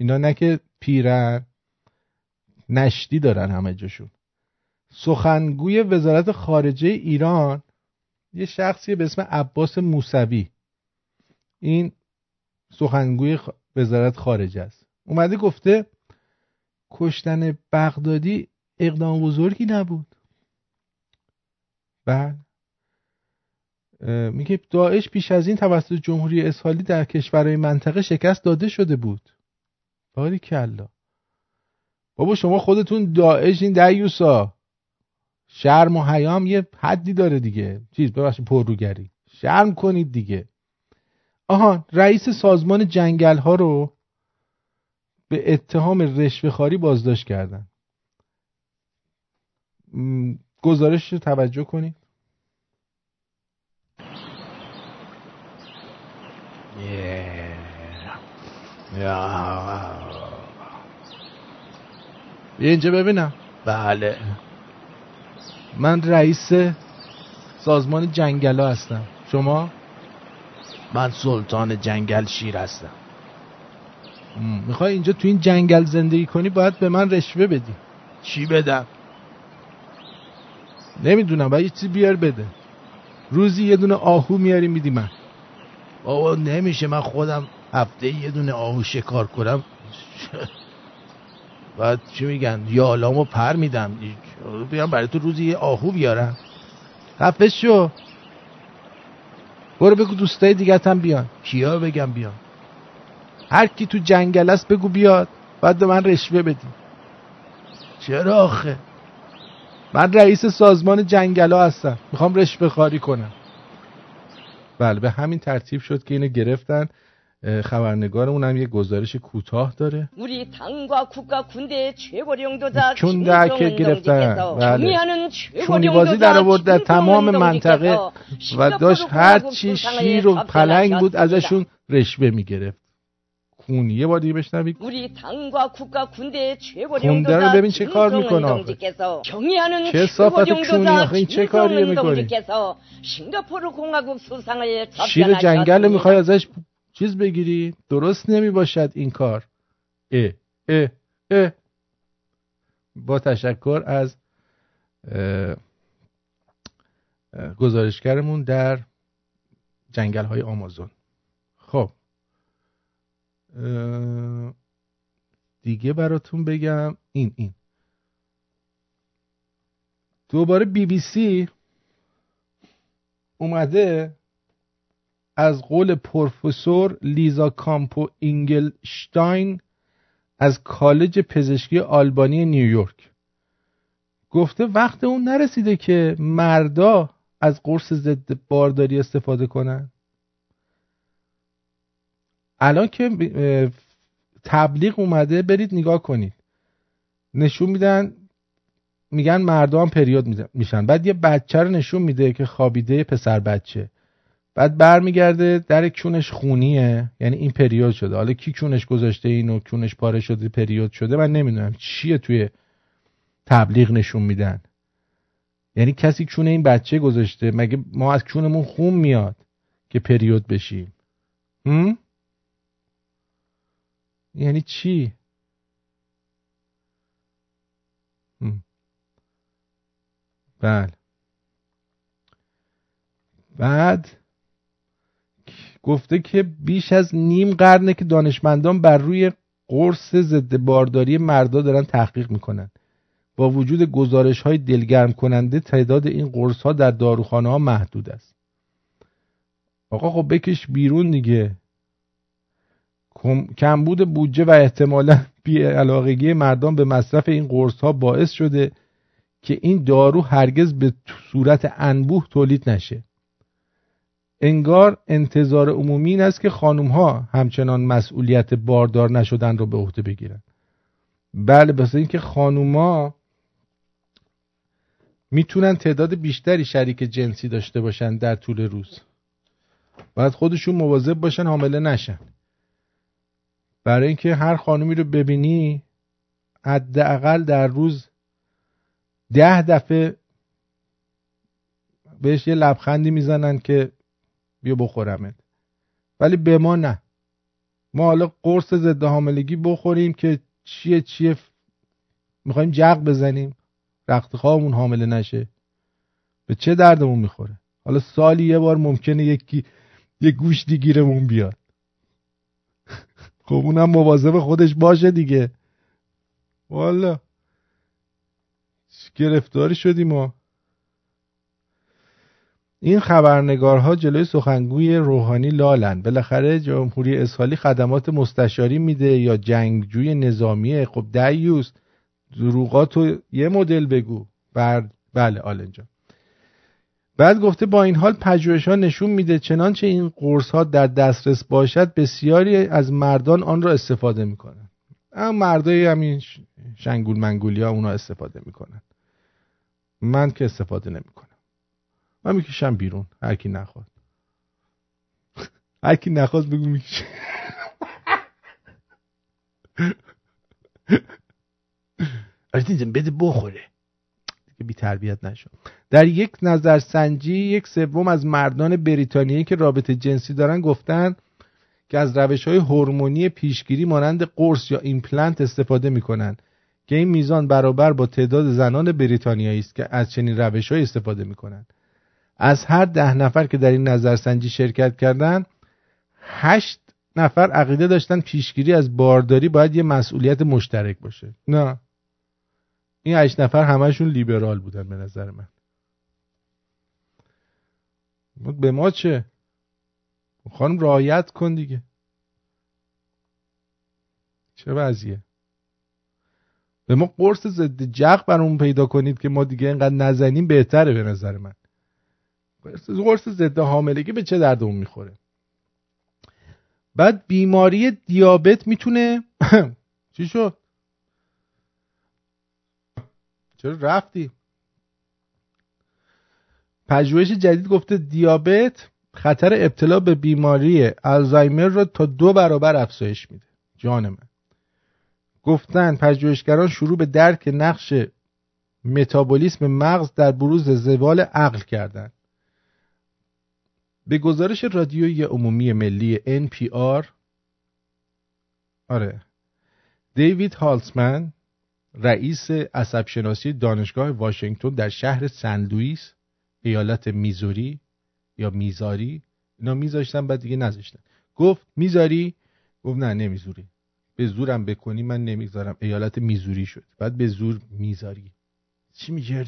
اینا نه که پیرن نشتی دارن همه جاشون. سخنگوی وزارت خارجه ایران یه شخصی به اسم عباس موسوی. این سخنگوی وزارت خارجه است. اومده گفته کشتن بغدادی اقدام بزرگی نبود. بله میگه داعش پیش از این توسط جمهوری اسحالی در کشورهای منطقه شکست داده شده بود. باری کلا. بابا شما خودتون داعش این دیوسا. شرم و حیام یه حدی داره دیگه. چیز ببخشید پرروگری. شرم کنید دیگه. آها رئیس سازمان جنگل ها رو به اتهام رشوه خاری بازداشت کردن. گزارش رو توجه کنید. بیا اینجا ببینم. بله. من رئیس سازمان جنگلا هستم. شما؟ من سلطان جنگل شیر هستم. می‌خوای اینجا تو این جنگل زندگی کنی باید به من رشوه بدی. چی بدم؟ نمی‌دونم باید یه چیزی بیار بده. روزی یه دونه آهو میاری میدی من. بابا نمیشه من خودم هفته یه دونه آهو شکار کنم. بعد چی میگن؟ یالامو پر میدم. بیام برای تو روزی یه آهو بیارم. خفه شو. برو بگو دوستای دیگه هم بیان. کیا بگم بیان. هر کی تو جنگل است بگو بیاد. بعد من رشوه بدی. چرا آخه؟ من رئیس سازمان جنگلا هستم. می‌خوام رشوه خاری کنم. بله به همین ترتیب شد که اینو گرفتن. خبرنگارمون هم یه گزارش کوتاه داره. چونده که گرفتن. بله. چونی بازی در آورد در تمام منطقه و داشت هر چی شیر و پلنگ بود ازشون رشوه می‌گرفت. کونی یه بار دیگه بشنوید. کنده رو ببین چه کار می‌کنه چه صافت کونی آخه این چه کاریه می‌کنی شیر جنگل می‌خوای ازش چیز بگیری درست نمی باشد این کار اه اه اه با تشکر از گزارشگرمون در جنگل های آمازون خب دیگه براتون بگم این این. دوباره بی بی سی اومده از قول پروفسور لیزا کامپو اینگلشتاین از کالج پزشکی آلبانی نیویورک گفته وقت اون نرسیده که مردا از قرص ضد بارداری استفاده کنن. الان که تبلیغ اومده برید نگاه کنید. نشون میدن میگن مردم پریود میشن. بعد یه بچه رو نشون میده که خوابیده پسر بچه. بعد برمیگرده در کونش خونیه. یعنی این پریود شده. حالا کی کونش گذاشته اینو کونش پاره شده پریود شده من نمی‌دونم. چیه توی تبلیغ نشون میدن؟ یعنی کسی کونه این بچه گذاشته. مگه ما از کونمون خون میاد که پریود بشیم؟ هم؟ یعنی چی؟ بله. بعد گفته که بیش از نیم قرنه که دانشمندان بر روی قرص ضد بارداری مردا دارن تحقیق می‌کنن. با وجود گزارش های دلگرم کننده تعداد این قرص ها در داروخانه ها محدود است. آقا خب بکش بیرون دیگه. کمبود بودجه و احتمالا بیعلاقگی مردم به مصرف این قرص ها باعث شده که این دارو هرگز به صورت انبوه تولید نشه. انگار انتظار عمومی این است که خانم ها همچنان مسئولیت باردار نشدن رو به عهده بگیرن. بله بس اینکه خانوما می‌تونن تعداد بیشتری شریک جنسی داشته باشن در طول روز. باید خودشون مواظب باشن حامله نشن. برای اینکه هر خانومی رو ببینی حداقل در روز ده دفعه بهش یه لبخندی می‌زنن که بیا بخورمت. ولی به ما نه. ما حالا قرص ضد حاملگی بخوریم که چیه چیه؟ می‌خوایم جق بزنیم. رخت خوابمون حامله نشه. به چه دردمون می‌خوره؟ حالا سالی یه بار ممکنه یکی یه گوشتی گیرمون بیاد. خب اونم مواظب خودش باشه دیگه. والا. گرفتاری شدیم ما. این خبرنگارها جلوی سخنگوی روحانی لالن. بالاخره جمهوری اسحالی خدمات مستشاری میده یا جنگجوی نظامیه خب دیوس دروغاتو یه مدل بگو. بر بله آلنجا. بعد گفته با این حال پژوهش ها نشون میده چنانچه این قرص ها در دسترس باشد بسیاری از مردان آن را استفاده می‌کنن اما مردای همین شنگول منگولی ها اونا استفاده می‌کنن من که استفاده نمی‌کنم. من می‌کشم بیرون. هر کی نخواد. هر کی نخواد بگو آرتین بده بخوره. که بی تربیت نشد. در یک نظرسنجی یک سوم از مردان بریتانیایی که رابطه جنسی دارن گفتن که از روش های هورمونی پیشگیری مانند قرص یا ایمپلنت استفاده می‌کنن. که این میزان برابر با تعداد زنان بریتانیایی است که از چنین روش های استفاده می‌کنن. از هر ده نفر که در این نظرسنجی شرکت کردن هشت نفر عقیده داشتن پیشگیری از بارداری باید یه مسئولیت مشترک باشه. نه. این هشت نفر همشون لیبرال بودن به نظر من. به ما چه؟ خانم رایت کن دیگه. چه وضعیه؟ به ما قرص ضد جغ برامون پیدا کنید که ما دیگه اینقدر نزنیم بهتره به نظر من. قرص ضد حاملگی به چه دردمون می‌خوره؟ بعد بیماری دیابت می‌تونه چی شد؟ چرا رفتی؟ پژوهش جدید گفته دیابت خطر ابتلا به بیماری الزایمر را تا دو برابر افزایش میده. جان من. گفتن پژوهشگران شروع به درک نقش متابولیسم مغز در بروز زوال عقل کردند به گزارش رادیویی عمومی ملی NPR آره دیوید هالسمن رئیس عصبشناسی دانشگاه واشنگتن در شهر سن لوئیس ایالت میزوری یا میزاری؟ اینا میذاشتن بعد دیگه نذاشتن. گفت می‌ذاری گفت نه نمیذوری به زورم بکنی من نمی‌ذارم. ایالت میزوری شد. بعد به زور می‌ذاری چی میگه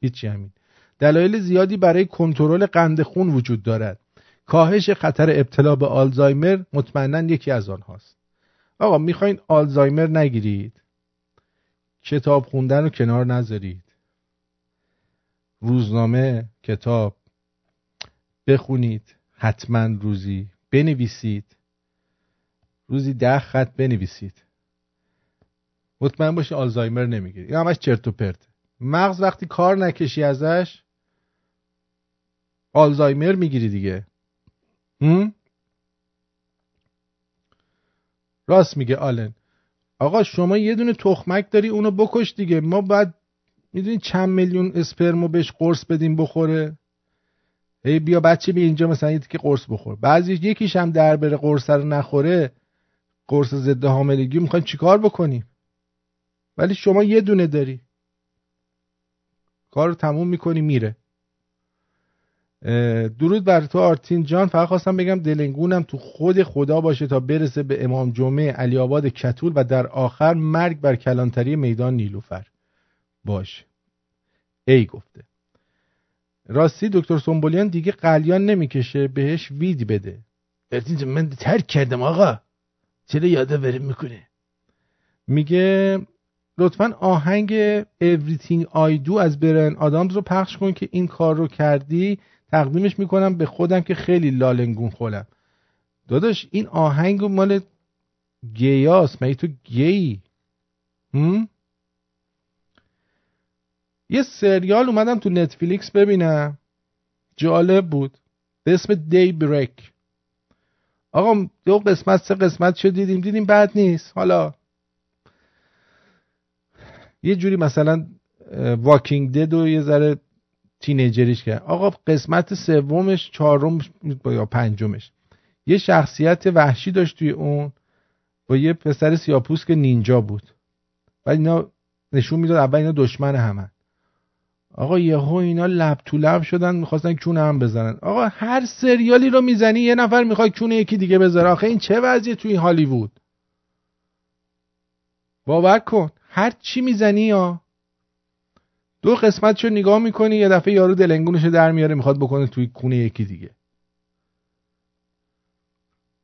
هیچی همین. دلایل زیادی برای کنترل قند خون وجود دارد. کاهش خطر ابتلا به آلزایمر مطمئنا یکی از آنهاست. آقا می‌خواین آلزایمر نگیرید؟ کتاب خوندن رو کنار نذارید. روزنامه کتاب. بخونید حتما روزی بنویسید. روزی ده خط بنویسید. مطمئن باشی آلزایمر نمی‌گیری. این همش چرت و پرت مغز وقتی کار نکشی ازش آلزایمر می‌گیری دیگه؟ راست میگه آلن. آقا شما یه دونه تخمک داری اونو بکش دیگه. ما بعد می‌دونی چند میلیون اسپرمو بهش قرص بدیم بخوره. هی بیا بچه بیا اینجا مثلا یه که قرص بخور. بعضی یکیش هم در بره قرص رو نخوره. قرص ضد حاملگی. می‌خوایم چیکار بکنیم؟ ولی شما یه دونه داری. کار رو تموم می‌کنی میره. درود بر تو آرتین جان. فقط خواستم بگم دلنگونم تو خود خدا باشه تا برسه به امام جمعه علی آباد کتول و در آخر مرگ بر کلانتری میدان نیلوفر. باش. ای گفته. راستی دکتر سنبولیان دیگه قلیان نمی‌کشه بهش وید بده. آرتین من ترک کردم آقا. چرا یاده می‌کنه؟ میگه لطفا آهنگ Everything I Do از برن آدامز رو پخش کن که این کار رو کردی. تقدیمش می‌کنم به خودم که خیلی لالنگون خولم داداش این آهنگ مال گیاس مگه تو گیی؟ یه سریال اومدم تو نتفلیکس ببینم. جالب بود. به اسم دی بریک آقا دو قسمت سه قسمت شد دیدیم دیدیم بعد نیست. حالا. یه جوری مثلا واکینگ دد و یه ذره تینیجریش کرد. آقا قسمت سومش چهارم یا پنجمش. یه شخصیت وحشی داشت توی اون. با یه پسر سیاپوس که نینجا بود. و اینا نشون می‌داد اول اینا دشمن همن آقا یهو اینا لب تو لب شدن می‌خواستن کونه هم بزنن. آقا هر سریالی رو می‌زنی یه نفر می‌خواد کونه یکی دیگه بذاره. آخه این چه وضعیه توی هالیوود؟ باور کن. هر چی می‌زنی یا دو قسمت رو نگاه می‌کنی یه دفعه یارو دلنگونش در میاره می‌خواد بکنه توی کونه یکی دیگه.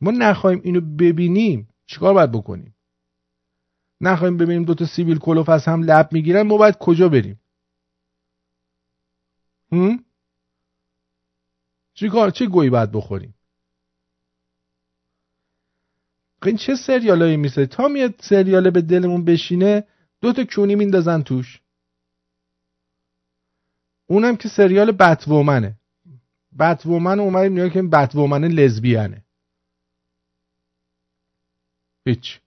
ما نخواهیم اینو ببینیم چیکار باید بکنیم؟ نخواهیم ببینیم دوتا سیویل کلوف از هم لب می‌گیرن ما باید کجا بریم؟ هم؟ چیکار چه گویی باید بخوریم؟ این چه سریالایی میسه تا میاد سریاله به دلمون بشینه دو تا کونی میندازن توش. اونم که سریال بتومنه بتومن اومدیم نیا که بتومن لزبیانه. هیچ.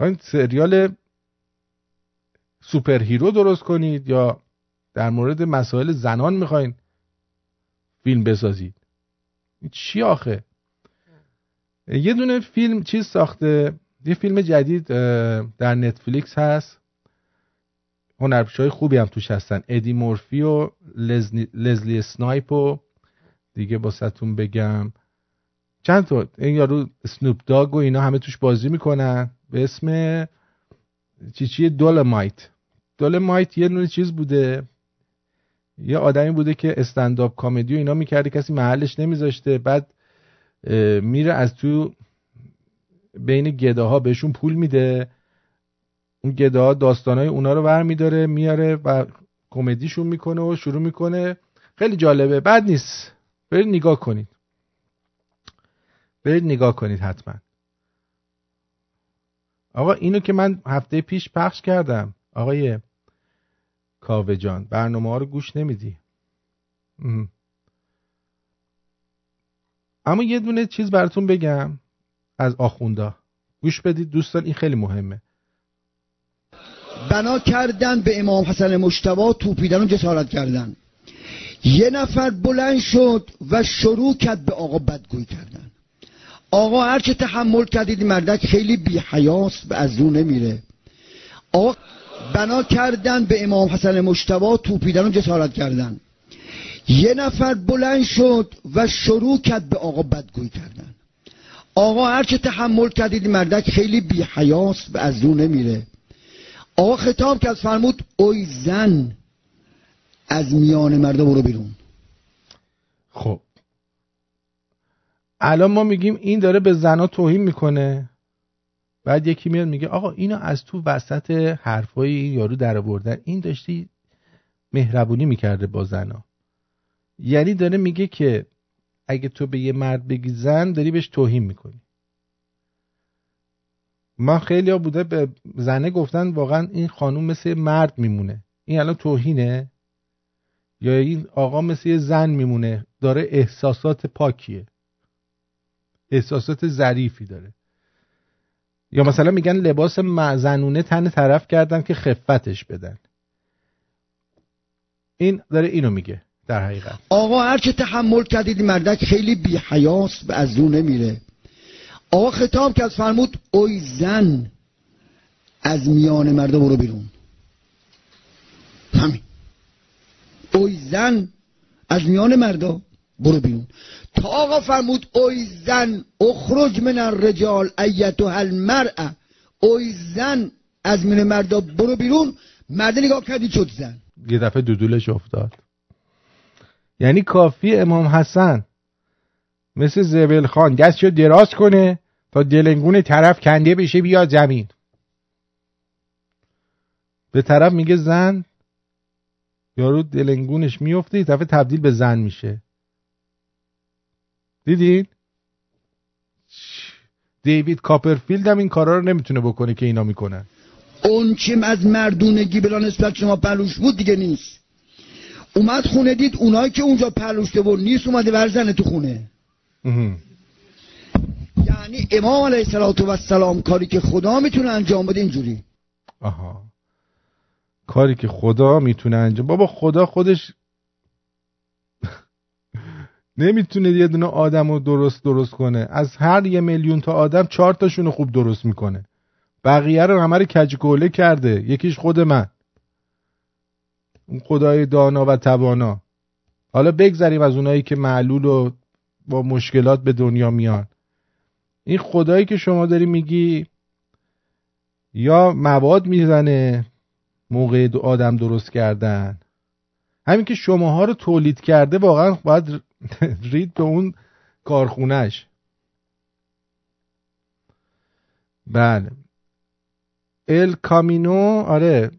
این سریال سوپر هیرو درست کنید یا در مورد مسائل زنان می‌خواین فیلم بسازید. چی آخه؟ یه دونه فیلم چیز ساخته. یه فیلم جدید در نتفلیکس هست. هنرپیشه خوبی هم توش هستن. ادی مورفی و لزلی, سنایپ و دیگه باستون بگم. چند تا؟ این یارو سنوپ داگ و اینا همه توش بازی می‌کنن. به اسم چی چی؟ دولمایت دولمایت یه نوع چیز بوده. یه آدمی بوده که استنداپ کامدی و اینا می‌کرده. کسی محلش نمیذاشته. بعد میره از تو بین گداها بهشون پول میده. اون گداها داستانای اونا رو ور میداره میاره و کمدیشون می‌کنه و شروع می‌کنه. خیلی جالبه. بد نیست. برید نگاه کنید. برید نگاه کنید حتما. آقا اینو که من هفته پیش پخش کردم. آقای کاوه جان برنامه ها رو گوش نمیدی. اما یه دونه چیز براتون بگم از آخوندا. گوش بدید دوستان این خیلی مهمه. بنا کردن به امام حسن مشتبا توپیدن و جسارت کردن. یه نفر بلند شد و شروع کرد به آقا بدگوی کردن. آقا هرچه تحمل کردید مردک خیلی بی حیاست و از رو نمیره. آقا بنا کردن به امام حسن مشتبا توپیدن و جسارت کردن. یه نفر بلند شد و شروع کرد به آقا بدگوی کردن. آقا هرچه تحمل کردید مردک خیلی بی حیاست و از رو نمیره. آقا خطاب کرد فرمود اوی زن از میان مردا برو بیرون. خب. الان ما میگیم این داره به زنا توهین می‌کنه. بعد یکی میاد میگه آقا اینو از تو وسط حرفای این یارو در آوردن. این داشتی مهربونی می‌کرده با زنا. یعنی داره میگه که اگه تو به یه مرد بگی زن داری بهش توهین می‌کنی. من خیلی ها بوده به زنه گفتن واقعا این خانوم مثل مرد میمونه. این الان توهینه؟ یا این آقا مثل یه زن میمونه. داره احساسات پاکیه. احساسات ظریفی داره. یا مثلا میگن لباس زنونه تن طرف کردن که خفتش بدن. این داره اینو میگه در حقیقت. آقا هرچه تحمل کردید مردک خیلی بی حیاست و از رو نمیره. آقا خطاب کرد فرمود اوی زن از میان مردا برو بیرون. همین. اوی زن از میان مردا برو بیرون. تا آقا فرمود اوی زن اخرج من الرجال ایتها المرأه اوی زن از میان مردا برو بیرون. مرد نگاه کردی شد زن. یه دفعه دودولش افتاد. یعنی کافی امام حسن مثل زبل خان. دستشو دراز کنه تا دلنگون طرف کنده بشه بیاد زمین. به طرف میگه زن. یارو دلنگونش میفته دفعه تبدیل به زن میشه. دیدین؟ دیوید کاپرفیلد هم این کارا رو نمی‌تونه بکنه که اینا می‌کنن. اون چیم از مردونگی بلا نسبت شما پلوش بود دیگه نیست. اومد خونه دید اونایی که اونجا پلوشته بود نیست اومده ورزنه تو خونه. یعنی امام علیه السلام کاری که خدا می‌تونه انجام بده اینجوری. آها. کاری که خدا می‌تونه انجام بابا خدا خودش نمی‌تونه یه دونه آدم رو درست درست کنه. از هر یه میلیون تا آدم چهار تاشون رو خوب درست می‌کنه. بقیه رو همه رو کجگوله کرده. یکیش خود من. اون خدای دانا و توانا. حالا بگذریم از اونایی که معلول و با مشکلات به دنیا میان. این خدایی که شما داری میگی یا مواد می‌زنه موقع آدم درست کردن. همین که شماها رو تولید کرده واقعا باید رید به اون کارخونهش. بله. ال کامینو آره.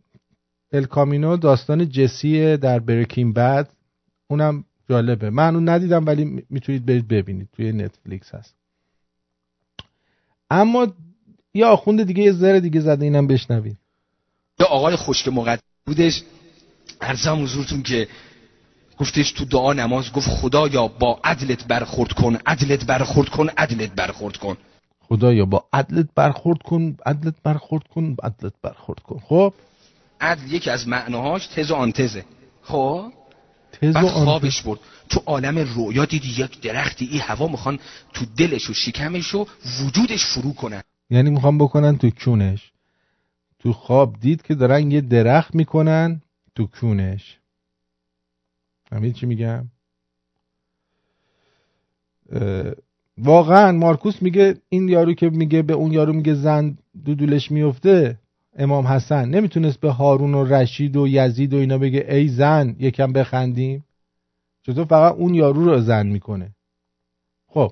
ال کامینو داستان جسیه در برکین بد اونم جالبه. من اون ندیدم ولی می‌تونید برید ببینید. توی نتفلیکس هست. اما یه آخوند دیگه یه ذره دیگه زده اینم بشنوید. یا آقای خشک مقدم بودش. ارزم حضورتون که گفتش تو دعا نماز گفت خدایا با عدلت برخورد کن عدلت برخورد کن عدلت برخورد کن. خدایا با عدلت برخورد کن عدلت برخورد کن عدلت برخورد کن. خب؟ عدل یکی از معناهاش تز و آنتزه خب؟ بعد. خوابش برد. تو عالم رویا دیدی یک درختی این هوا می‌خوان تو دلش و شکمش و وجودش فرو کنن. یعنی می‌خوام بکنن تو کونش. تو خواب دید که دارن یه درخت می‌کنن تو کونش. همین چی میگم؟ واقعا مارکوس میگه این یارو که میگه به اون یارو میگه زن دودولش میفته امام حسن. نمی‌تونست به هارون و رشید و یزید و اینا بگه ای زن یکم بخندیم. چطور فقط اون یارو رو زن می‌کنه؟ خب.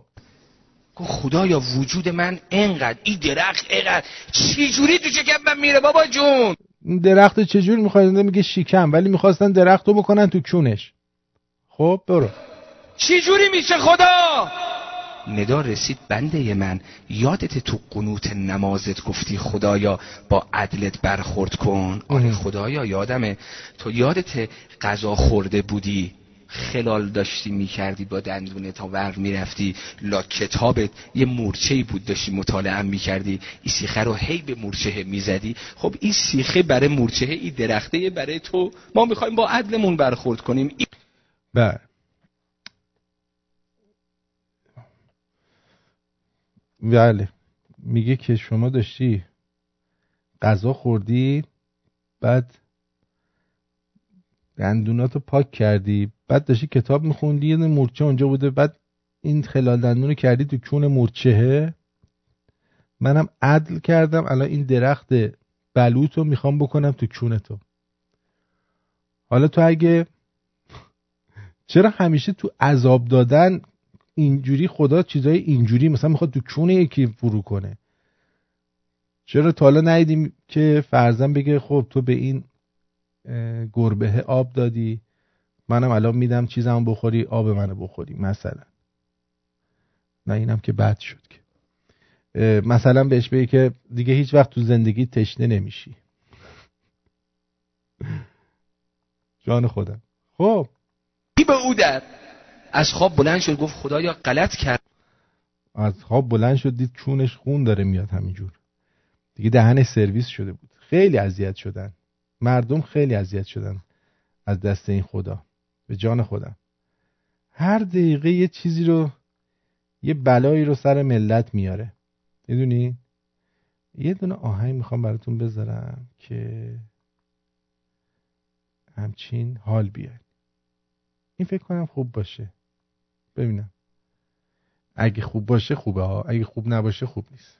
گفت خدایا وجود من انقدر این درخت انقدر چی جوری تو شکمم میره بابا جون؟ درخت چجور می‌خواستن میگه شیکم ولی می‌خواستن درخت رو بکنن تو کونش. خب برو. چی جوری میشه خدا؟ ندا رسید بنده من یادت تو قنوت نمازت گفتی خدایا با عدلت برخورد کن. آره خدایا یادمه. تو یادت غذا خورده بودی خلال داشتی می‌کردی با دندونه تا ور می‌رفتی لا کتابت یه مورچه بود داشتی مطالعه می‌کردی. این سیخه رو هی به مورچه می‌زدی. خب این سیخه برای مورچه این درخته برای تو. ما می‌خوایم با عدلمون برخورد کنیم. بله. بله. میگه که شما داشتی غذا خوردی بعد دندوناتو پاک کردی بعد داشتی کتاب میخوندی یه مورچه اونجا بوده بعد این خلال دندون کردی تو کون مورچهه. منم عدل کردم الان این درخت بلوط می‌خوام بکنم تو کونتو. حالا تو اگه چرا همیشه تو عذاب دادن اینجوری خدا چیزای اینجوری مثلا می‌خواد تو کونه یکی فرو کنه. چرا تا حالا ندیدیم که فرزن بگه خب تو به این گربه آب دادی منم الان میدم چیزمو بخوری آب منو بخوری مثلا. نه اینم که بد شد که. مثلا بهش بگی که دیگه هیچ وقت تو زندگی تشنه نمیشی. جان خودم. خب. کی به او در از خواب بلند شد گفت خدایا غلط کرد. از خواب بلند شد دید چونش خون داره میاد همینجور. دیگه دهنش سرویس شده بود. خیلی اذیت شدن. مردم خیلی اذیت شدن از دست این خدا. به جان خودم. هر دقیقه یه چیزی رو یه بلایی رو سر ملت میاره. می‌دونی؟ یه دونه آهنگ می‌خوام براتون بذارم که همچین حال بیاد. این فکر کنم خوب باشه. ببینم. اگه خوب باشه خوبه ها. اگه خوب نباشه خوب نیست.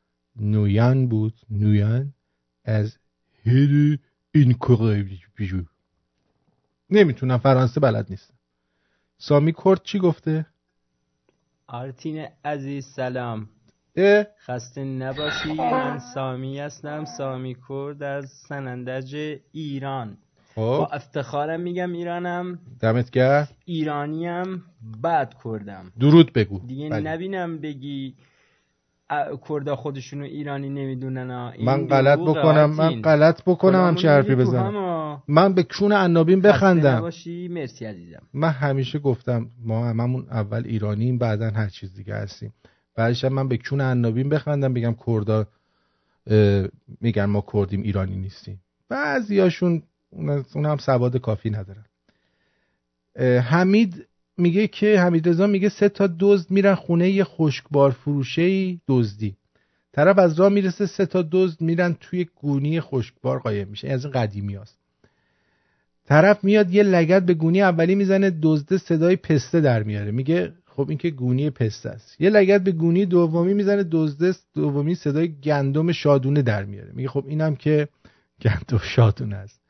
نویان بود نویان از هری این بیجو. نمی‌تونم فرانسه بلد نیستم. سامی کرد چی گفته؟ آرتین عزیز سلام. اه؟ خسته نباشی من سامی هستم. سامی کرد از سنندج ایران. با خب افتخارم میگم ایرانم. دمت گرم. ایرانیم بعد کردم. درود بگو. دیگه بله. نبینم بگی کردا خودشونو ایرانی نمی‌دونن من غلط بکنم من. غلط بکنم همچی حرفی بزنم. من به کون عنابین بخندم. مرسی عزیزم. من همیشه گفتم ما هممون اول ایرانیم بعدا هر چیز دیگه هستیم. بعدش هم من به کون عنابین بخندم بگم کردا میگن ما کردیم ایرانی نیستیم. بعضیاشون اون هم سواد کافی ندارن. حمید میگه که حمید رضا میگه سه تا دزد میرن خونه یه خشکبار فروشه دزدی. طرف از راه می‌رسه سه تا دزد میرن توی گونی خشکبار قایم میشه. این از این قدیمی هست. طرف میاد یه لگت به گونی اولی می‌زنه دزده صدای پسته در میاره. میگه خب این که گونی پسته است. یه لگت به گونی دومی می‌زنه دزده دومی صدای گندم شادونه در میاره. میگه خب اینم که گندم شادونه است.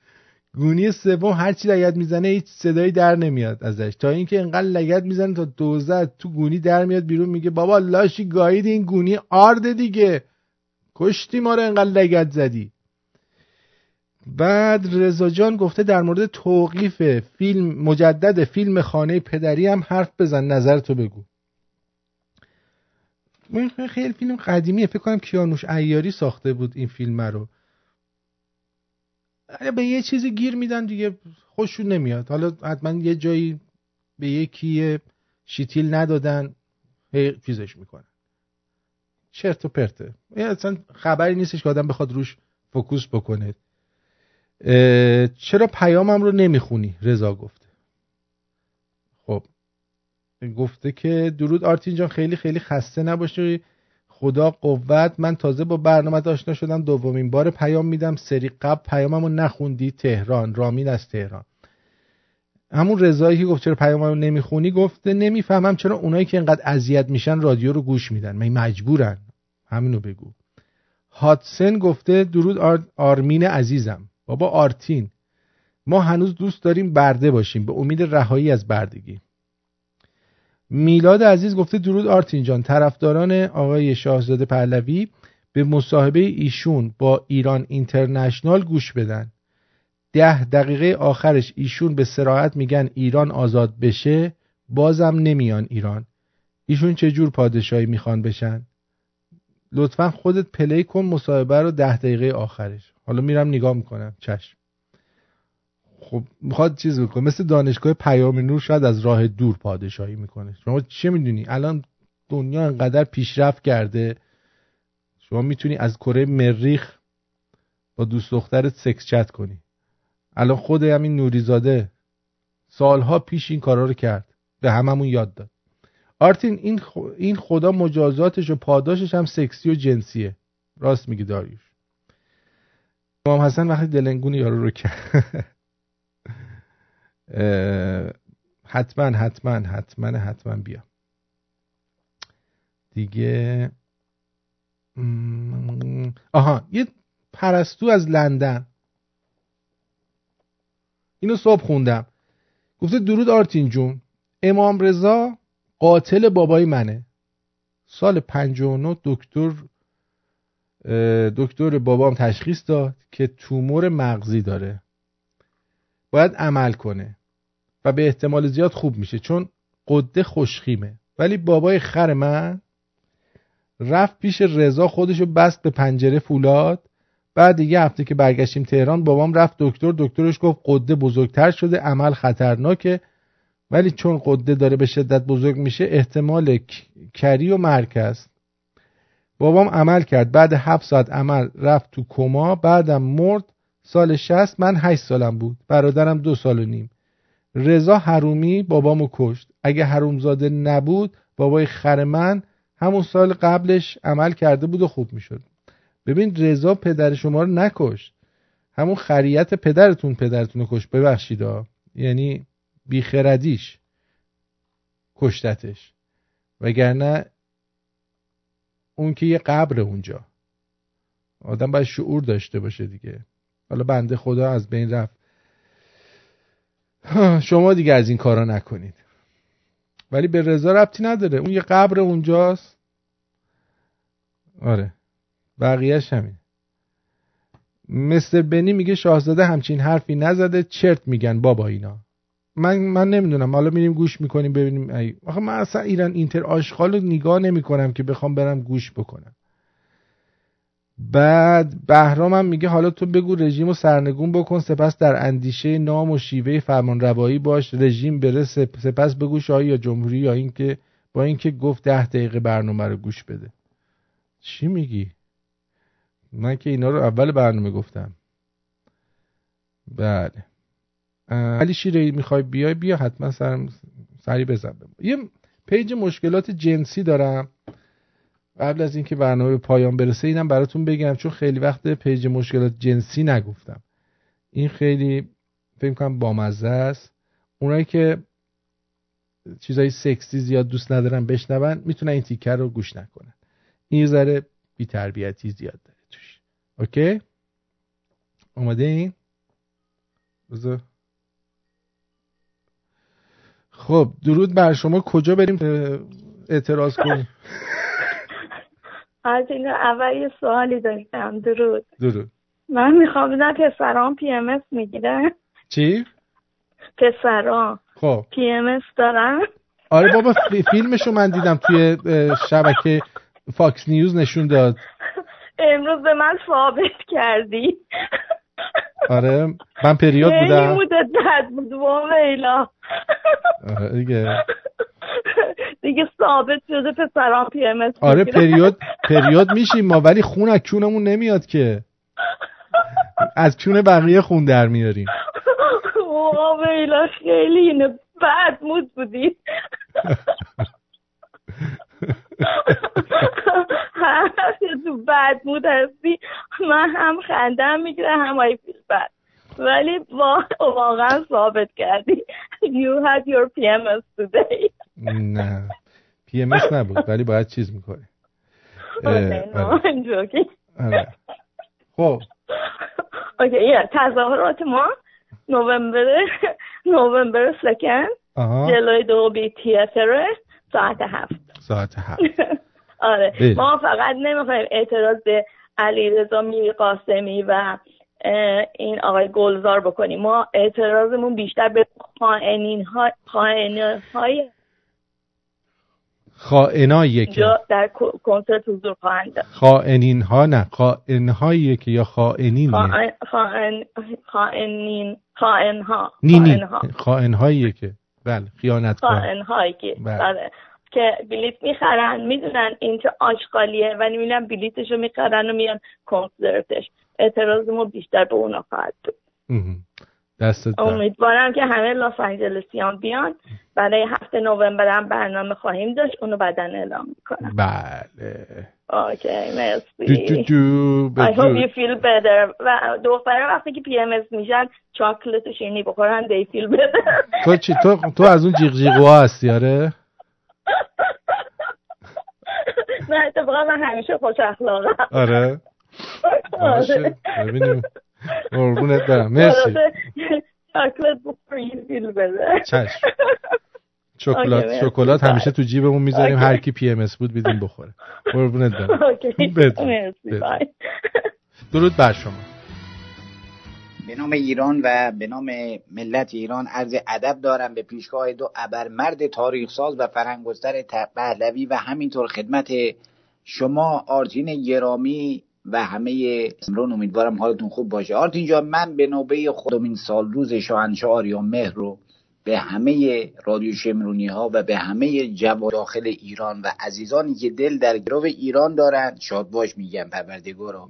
گونی سوم هر چی لگت می‌زنه هیچ صدایی در نمیاد ازش. تا اینکه انقدر لگت می‌زنه تا دوزه تو گونی در میاد بیرون میگه بابا لاشی گایید این گونی آرد دیگه. کشتی ما رو انقدر لگت زدی. بعد رضا جان گفته در مورد توقیف فیلم مجدد فیلم خانه پدری هم حرف بزن نظرتو بگو. من خیلی فیلم قدیمیه فکر کنم کیانوش ایاری ساخته بود این فیلم رو. به یه چیزی گیر میدن دیگه خوششون نمیاد. حالا حتما یه جایی به یکی شیتیل ندادن هی چیزش می‌کنن. چرت و پرته. اصلا خبری نیستش که آدم بخواد روش focus بکنه. چرا پیامم رو نمی‌خونی؟ رضا گفته. خب گفته که درود آرتین جان خیلی خیلی خسته نباشی. خدا قوت من تازه با برنامه آشنا شدم. دومین بار پیام میدم. سری قبل پیاممو نخوندی. تهران. رامین از تهران. همون رضایی که گفت چرا پیاممو نمی‌خونی گفته نمی‌فهمم چرا اونایی که اینقدر اذیت میشن رادیو رو گوش میدن. می مجبورن. همینو بگو. هاتسن گفته درود آر... آرمین عزیزم. بابا آرتین. ما هنوز دوست داریم برده باشیم. به امید رهایی از بردگی. میلاد عزیز گفته درود آرتین جان. طرفداران آقای شاهزاده پهلوی به مصاحبه ایشون با ایران اینترنشنال گوش بدن. ده دقیقه آخرش ایشون به سراحت میگن ایران آزاد بشه بازم نمیان ایران. ایشون چه جور پادشاهی می‌خوان بشن؟ لطفا خودت پلی کن مصاحبه رو ده دقیقه آخرش. حالا میرم نگاه می‌کنم. چشم. خب می‌خواد چیز بکنه. مثل دانشگاه پیام نور شاید از راه دور پادشاهی می‌کنه. شما چه می‌دونی؟ الان دنیا انقدر پیشرفت کرده. شما می‌تونی از کره مریخ با دوست دخترت سکس چت کنی. الان خود همین نوریزاده سالها پیش این کارا رو کرد. به هممون یاد داد. آرتین این خدا مجازاتش و پاداشش هم سکسی و جنسیه. راست میگی داریوش. امام حسن وقتی دلنگون یارو رو کرد. حتما حتما حتما حتما بیا. دیگه آها یه پرستو از لندن. اینو صبح خوندم. گفته درود آرتین جون. امام رضا قاتل بابای منه. سال 59 دکتر دکتر بابام تشخیص داد که تومور مغزی داره. باید عمل کنه. و به احتمال زیاد خوب میشه چون قده خوشخیمه. ولی بابای خر من رفت پیش رضا خودشو بست به پنجره فولاد. بعد یه هفته که برگشتیم تهران بابام رفت دکتر. دکترش گفت قده بزرگتر شده عمل خطرناکه. ولی چون قده داره به شدت بزرگ میشه احتمال کری و است. بابام عمل کرد. بعد هفت ساعت عمل رفت تو کما. بعدم مرد سال شست من هشت سالم بود. برادرم دو سال و نیم. رضا حرومی بابامو کشت. اگه حرومزاده نبود بابای خر من همون سال قبلش عمل کرده بود و خوب می‌شد. ببین رضا پدر شما رو نکشت. همون خریت پدرتون پدرتون رو کشت. ببخشید یعنی بیخردیش کشتتش. وگرنه اون که یه قبر اونجا. آدم باید شعور داشته باشه دیگه. حالا بنده خدا از بین رفت. شما دیگه از این کارا نکنید. ولی به رضا ربطی نداره. اون یه قبر اونجاست. آره. بقیهش همین مستر بنی میگه شاهزاده همچین حرفی نزده. چرت میگن بابا اینا. من من نمی‌دونم. حالا میریم گوش می‌کنیم ببینیم. آخه من اصلا ایران اینتر آشغال رو نگاه نمی‌کنم که بخوام برم گوش بکنم. بعد بهرام میگه حالا تو بگو رژیم رو سرنگون بکن سپس در اندیشه نام و شیوه فرمان روایی باش رژیم بره سپس بگو شاهی یا جمهوری یا اینکه با اینکه گفت ده دقیقه برنامه رو گوش بده. چی میگی؟ من که اینا رو اول برنامه گفتم. بله. علی شیره می‌خوای بیای؟ بیا حتما سر سری بزن. یه پیج مشکلات جنسی دارم. قبل از اینکه برنامه به پایان برسه اینم براتون بگم چون خیلی وقت page مشکلات جنسی نگفتم. این خیلی فکر کنم بامزه است. اونایی که چیزای سکسی زیاد دوست ندارن بشنون می‌تونن این تیکه رو گوش نکنن. این ذره بی تربیتی زیاد داره توش. OK؟ اومده این؟ بذار. خب درود بر شما. کجا بریم؟ اعتراض کنیم. از این اول یه سوالی داشتم. درود. درود. من می‌خوام بدم پسران PMS می‌گیرن چی؟ پسران خب. PMS دارن آره بابا فیلمشو من دیدم توی شبکه فاکس نیوز نشون داد. امروز به من ثابت کردی. آره من پریود بودم. مدت بد بود و میلا آره دیگه. دیگه ثابت شده پسران پی ام اس آره پریود پریود میشیم ما ولی خون از کونمون نمیاد که. از کون بقیه خون در میاریم. واقعا خیلی اینه. bad mood بودی. هر تو بد مود هستی من هم خندم می‌گیره هم های فیل بد. ولی واقعا ثابت کردی you had your PMS today. نه. PMS نبود ولی باید چیز می‌کنی. خب. اوکی تظاهرات ما نوامبر نوامبر سکند جلوی دو بی تیاتر ساعت هفت. ساعت هفت. آره. بله. ما فقط نمی‌خوایم اعتراض به علی رضا میری قاسمی و این آقای گلزار بکنیم. ما اعتراضمون بیشتر به خائنین های خائنین های خائناییه که. در کنسرت حضور خواهند. خائنین ها نه خائنهاییه که یا خائنینیه خائن خائن خائنین خائن ها نی خائن ها خائنهاییه که. بله خیانتکار. خائن هایی که. بله. آره. که بلیت می‌خرن می‌دونن این چه آشغالیه و می‌بینن بلیتشو می‌خرن و میان کنسرتش. اعتراضمون بیشتر به اونا خواهد بود. امیدوارم که همه لاس آنجلسیان بیان. برای هفته نوامبر هم برنامه خواهیم داشت. اونو بعدا اعلام می‌کنم. بله. اوکی دود مرسی دود دود I hope you feel better. و دختره وقتی که پی ام اس میشن chocolate و شیرینی بخورن feel better. تو چی؟ تو تو از اون جیغ جیغوها هستی آره؟ نه اتفاقا من همیشه خوش اخلاقم. آره. باشه آره. ببینیم. قربونت برم. مرسی. chocolate feel better چشم. شکلات شکلات. همیشه تو جیبمون می‌ذاریم. هر کی پی ام اس بود بدیم بخوره. قربونت برم. اوکی. بدرود. مرسی. بدرود. bye درود بر شما. به نام ایران و به نام ملت ایران عرض ادب دارم. به پیشگاه دو ابرمرد تاریخساز و فرهنگستر پهلوی و همینطور خدمت شما آرتین گرامی و همه سمرون امیدوارم حالتون خوب باشه. آرتین جان من به نوبه خودمین سال روز شاهنشاه آریان مهر رو به همه رادیو شمرونی ها و به همه جو داخل ایران و عزیزانی که دل در گرو ایران دارند شاد باش میگم پروردگارا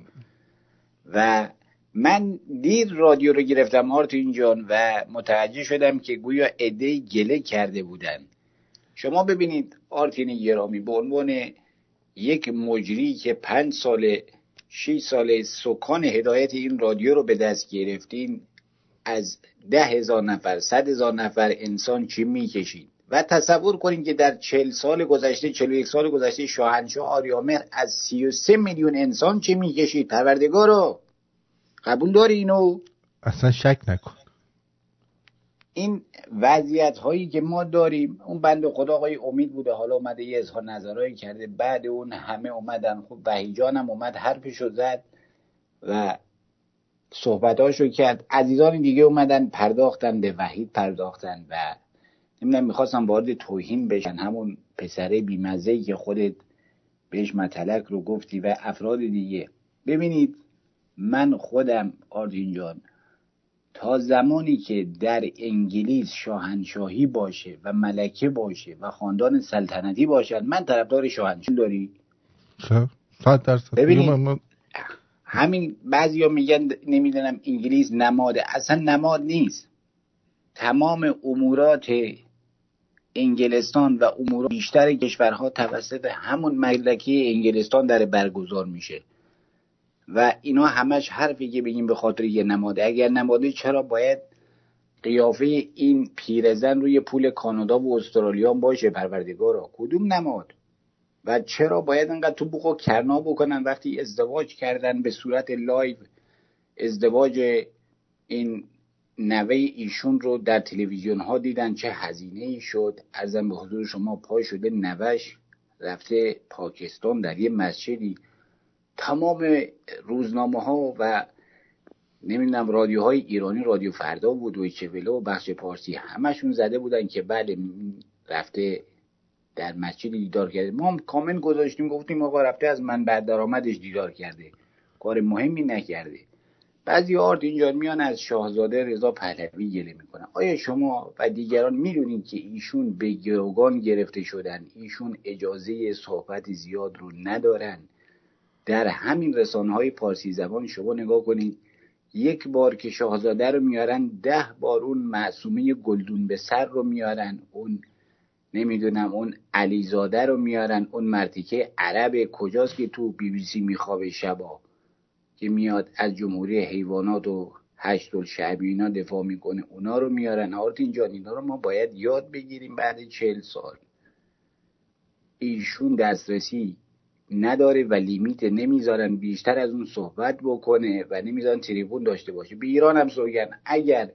و من دیر رادیو رو گرفتم آرتین جان و متوجه شدم که گویا عده گله کرده بودن. شما ببینید آرتین گرامی به عنوان یک مجری که پنج سال شیش سال سکان هدایت این رادیو رو به دست گرفتین از ده هزار نفر صد هزار نفر انسان چی می‌کشید؟ و تصور کنید که در چل سال گذشته چل یک سال گذشته شاهنشاه آریامهر از سی و سه میلیون انسان چی می‌کشید؟ پروردگارو قبول داری اینو؟ اصلا شک نکن. این وضعیت هایی که ما داریم اون بند خدا آقای امید بوده حالا اومده یه اظهار نظرهایی کرده بعد اون همه اومدن خب وحیجان هم اومد حرفشو زد و صحبتاشو کرد. عزیزان دیگه اومدن پرداختن به وحید پرداختن و نمی‌دونم می‌خواستم وارد توهین بشن. همون پسره بیمزه که خودت بهش متلک رو گفتی و افراد دیگه. ببینید من خودم آرتین جان تا زمانی که در انگلیس شاهنشاهی باشه و ملکه باشه و خاندان سلطنتی باشد من طرفدار شاهنشاهی داری؟ خب صد درصد. ببینید. من- همین بعضیا میگن نمی‌دونم انگلیس نماده اصلا نماد نیست. تمام امورات انگلستان و امور بیشتر کشورها توسط همون ملکه انگلستان در برگزار میشه. و اینا همش حرفی که بگیم به خاطر یه نماده. اگر نماده چرا باید قیافه این پیرزن روی پول کانادا و استرالیا باشه؟ پروردگارا کدوم نماد؟ و چرا باید انقدر تو بوق و کرنا بکنن وقتی ازدواج کردن به صورت لایو؟ ازدواج این نوه ایشون رو در تلویزیون ها دیدن چه هزینه ای شد؟ ارزم به حضور شما پای شده نوش رفته پاکستان در یه مسجدی. تمام روزنامه ها و نمی‌دونم رادیوهای ایرانی رادیو فردا بود و چوله و بخش پارسی همشون زده بودن که بله رفته در مسجد دیدار کرده. ما هم کامل گذاشتیم گفتیم آقا رفته از من بعد درآمدش دیدار کرده. کار مهمی نکرده. بعضی آرت اینجا میان از شاهزاده رضا پهلوی گله می‌کنن. آیا شما و دیگران می‌دونید که ایشون به گروگان گرفته شدن؟ ایشون اجازه صحبت زیاد رو ندارن؟ در همین رسانه های پارسی زبان شما نگاه کنید یک بار که شاهزاده رو میارن ده بار اون معصومه گلدون به سر رو میارن اون نمی‌دونم اون علیزاده رو میارن اون مرتیکه عرب کجاست که تو بی بی سی میخوابه شبا که میاد از جمهوری حیوانات و هشت الشعبی اینا دفاع می‌کنه اونا رو میارن. آرتین جان اینا رو ما باید یاد بگیریم بعد چهل سال. ایشون دسترسی نداره و لیمیت نمی‌ذارن بیشتر از اون صحبت بکنه و نمی‌ذارن تریبون داشته باشه. به ایران هم سوگن. اگر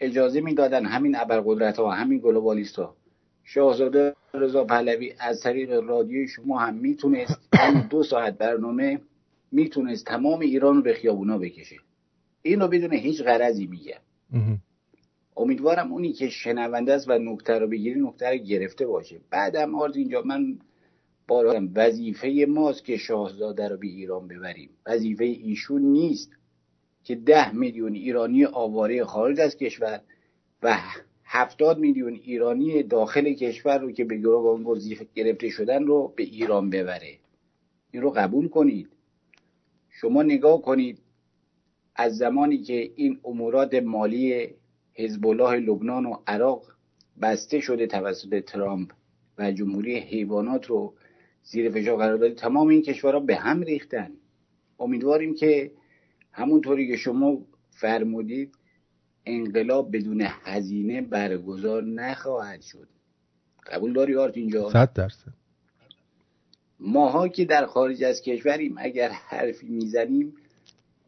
اجازه می‌دادن همین ابرقدرت ها همین گلوبالیست ها شاهزاده رضا پهلوی از طریق رادیوی شما هم می‌تونست دو ساعت برنامه می‌تونست تمام ایران رو به خیابونا بکشه. این رو بدون هیچ غرضی میگم. امیدوارم اونی که شنونده است و نکته رو بگیری نکته رو گرفته باشه. بعدم آرز اینجا من بارا وظیفه ماست که شاهزاده رو به ایران ببریم. وظیفه ایشون نیست که ده میلیون ایرانی آواره خارج از کشور و هفتاد میلیون ایرانی داخل کشور رو که به گروگان وظیفه گرفته شدن رو به ایران ببره. این رو قبول کنید. شما نگاه کنید از زمانی که این امورات مالی حزب الله لبنان و عراق بسته شده توسط ترامپ و جمهوری حیوانات رو زیر فشار قرار داده تمام این کشورها به هم ریختن. امیدواریم که همونطوری که شما فرمودید انقلاب بدون هزینه برگزار نخواهد شد. قبول داری آرت اینجا؟ صد درصد. ماها که در خارج از کشوریم اگر حرفی می‌زنیم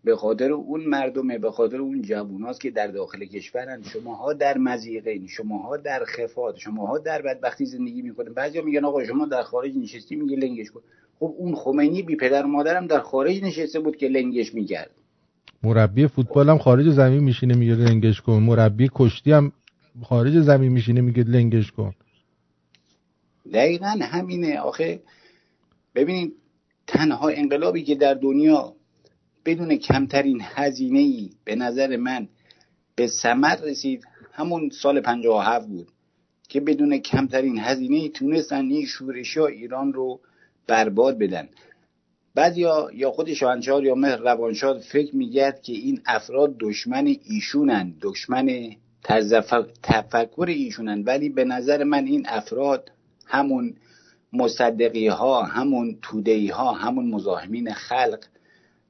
به خاطر اون مردمه به خاطر اون جووناست که در داخل کشورن. شماها در مزیقین شماها در خفات شماها در بدبختی زندگی می‌کنید بعضیا میگن آقا شما در خارج نشستی میگه لنگش کن. خب اون خمینی بی پدر مادرم در خارج نشسته بود که لنگش می‌کرد. مربی فوتبال هم خارج زمین میشینه میگه لنگش کن. مربی کشتی هم خارج زمین میشینه میگه لنگش کن. دقیقا همینه. آخه ببینید تنها انقلابی که در دنیا بدون کمترین هزینه ای به نظر من به ثمر رسید. همون سال 57 بود که بدون کمترین هزینه ای تونستن این شورشی ها ایران رو برباد بدن. بعد یا خود شاهنشاه یا مهر روانشاد فکر میگرد که این افراد دشمن ایشونن دشمن تفکر ایشونن. ولی به نظر من این افراد همون مصدقی ها همون تودهی ها همون مزاحمین خلق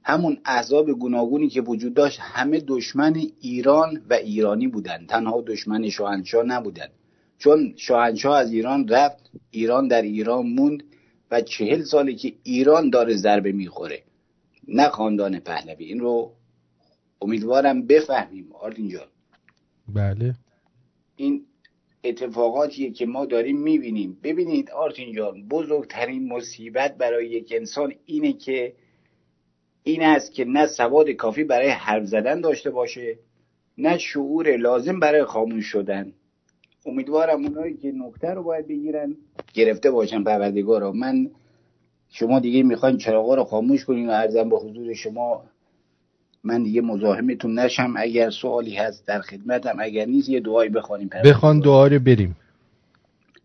همون احزاب گوناگونی که وجود داشت همه دشمن ایران و ایرانی بودن تنها دشمن شاهنشاه نبودن چون شاهنشاه از ایران رفت ایران در ایران موند و چهل ساله که ایران داره ضربه می‌خوره. نه خاندان پهلوی. این رو امیدوارم بفهمیم. آرتین جان. بله. این اتفاقاتیه که ما داریم می‌بینیم. ببینید آرتین جان بزرگترین مصیبت برای یک انسان اینه که این است که نه سواد کافی برای حرف زدن داشته باشه نه شعور لازم برای خاموش شدن. امیدوارم اونایی که نکته رو باید بگیرن گرفته باشن پروردگارا من شما دیگه می‌خواین چراغا رو خاموش کنین و ارزم به حضور شما من دیگه مزاحمتون نشم. اگر سوالی هست در خدمتم اگر نیست یه دعایی بخوانیم. بخوان دعا رو بریم.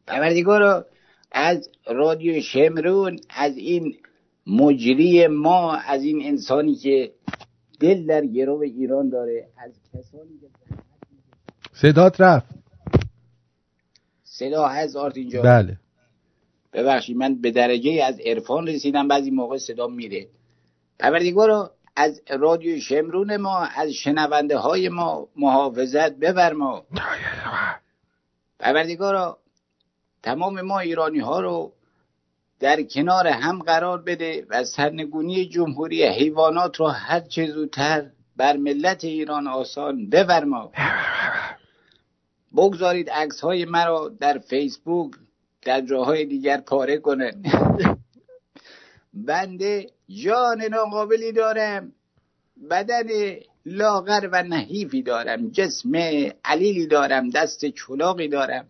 پروردگارا از رادیو شمرون از این مجری ما از این انسانی که دل در گرو ایران داره از کسانی که صدات رفت. صدا هست آرت اینجا بله. ببخشید من به درجه از عرفان رسیدم بعضی موقع صدا میره. پروردگارا از رادیو شمرون ما از شنونده های ما محافظت ببر ما. پروردگارا تمام ما ایرانی ها رو در کنار هم قرار بده و سرنگونی جمهوری حیوانات رو هر چه زودتر بر ملت ایران آسان بفرما. بگذارید عکس های مرا در فیسبوک در جاهای دیگر پاره کنن. بنده جان ناقابلی دارم. بدن لاغر و نحیفی دارم. جسم علیلی دارم. دست چلاقی دارم.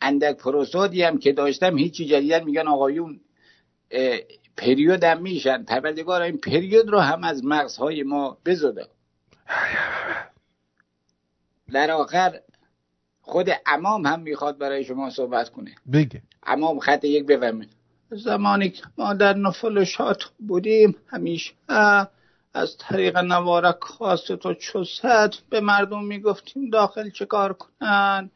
اندک پروسادی هم که داشتم هیچی جدیدن میگن آقایون پریود هم میشن. پروردگار این پریود رو هم از مغزهای ما بزده. در آخر خود امام هم می‌خواد برای شما صحبت کنه. بگه. امام خط یک بفهمه زمانی که ما در نفل شات بودیم همیشه از طریق نوارک کاست و چوست به مردم می‌گفتیم داخل چه کار کنن؟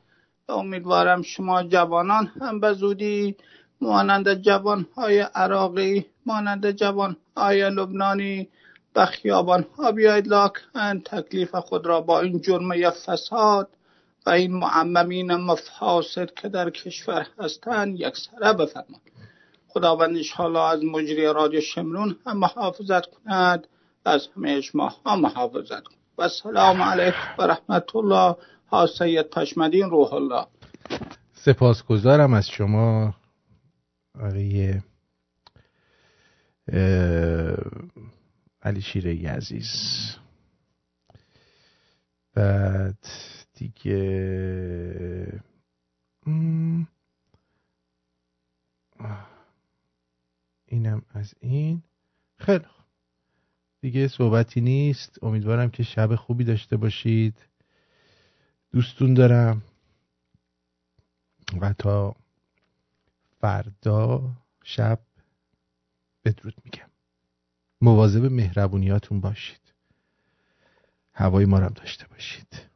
امیدوارم شما جوانان هم به زودی مانند جوانهای عراقی مانند جوانهای لبنانی به خیابان ها بیاید لاکن تکلیف خود را با این جرمه فساد و این معممین مفاسد که در کشور هستند یک سره بفرماد خداوند انشاءالله از مجری رادیو شمرون هم محافظت کند از همه شما هم محافظت کند. و السلام علیکم و رحمت الله سید پشمدین روح الله. سپاسگزارم از شما آقای علی شیره عزیز. بعد دیگه اینم از این. خیلی دیگه صحبتی نیست. امیدوارم که شب خوبی داشته باشید. دوستون دارم. و تا فردا شب بدرود میگم. مواظب مهربونیاتون باشید. هوای ما رو داشته باشید.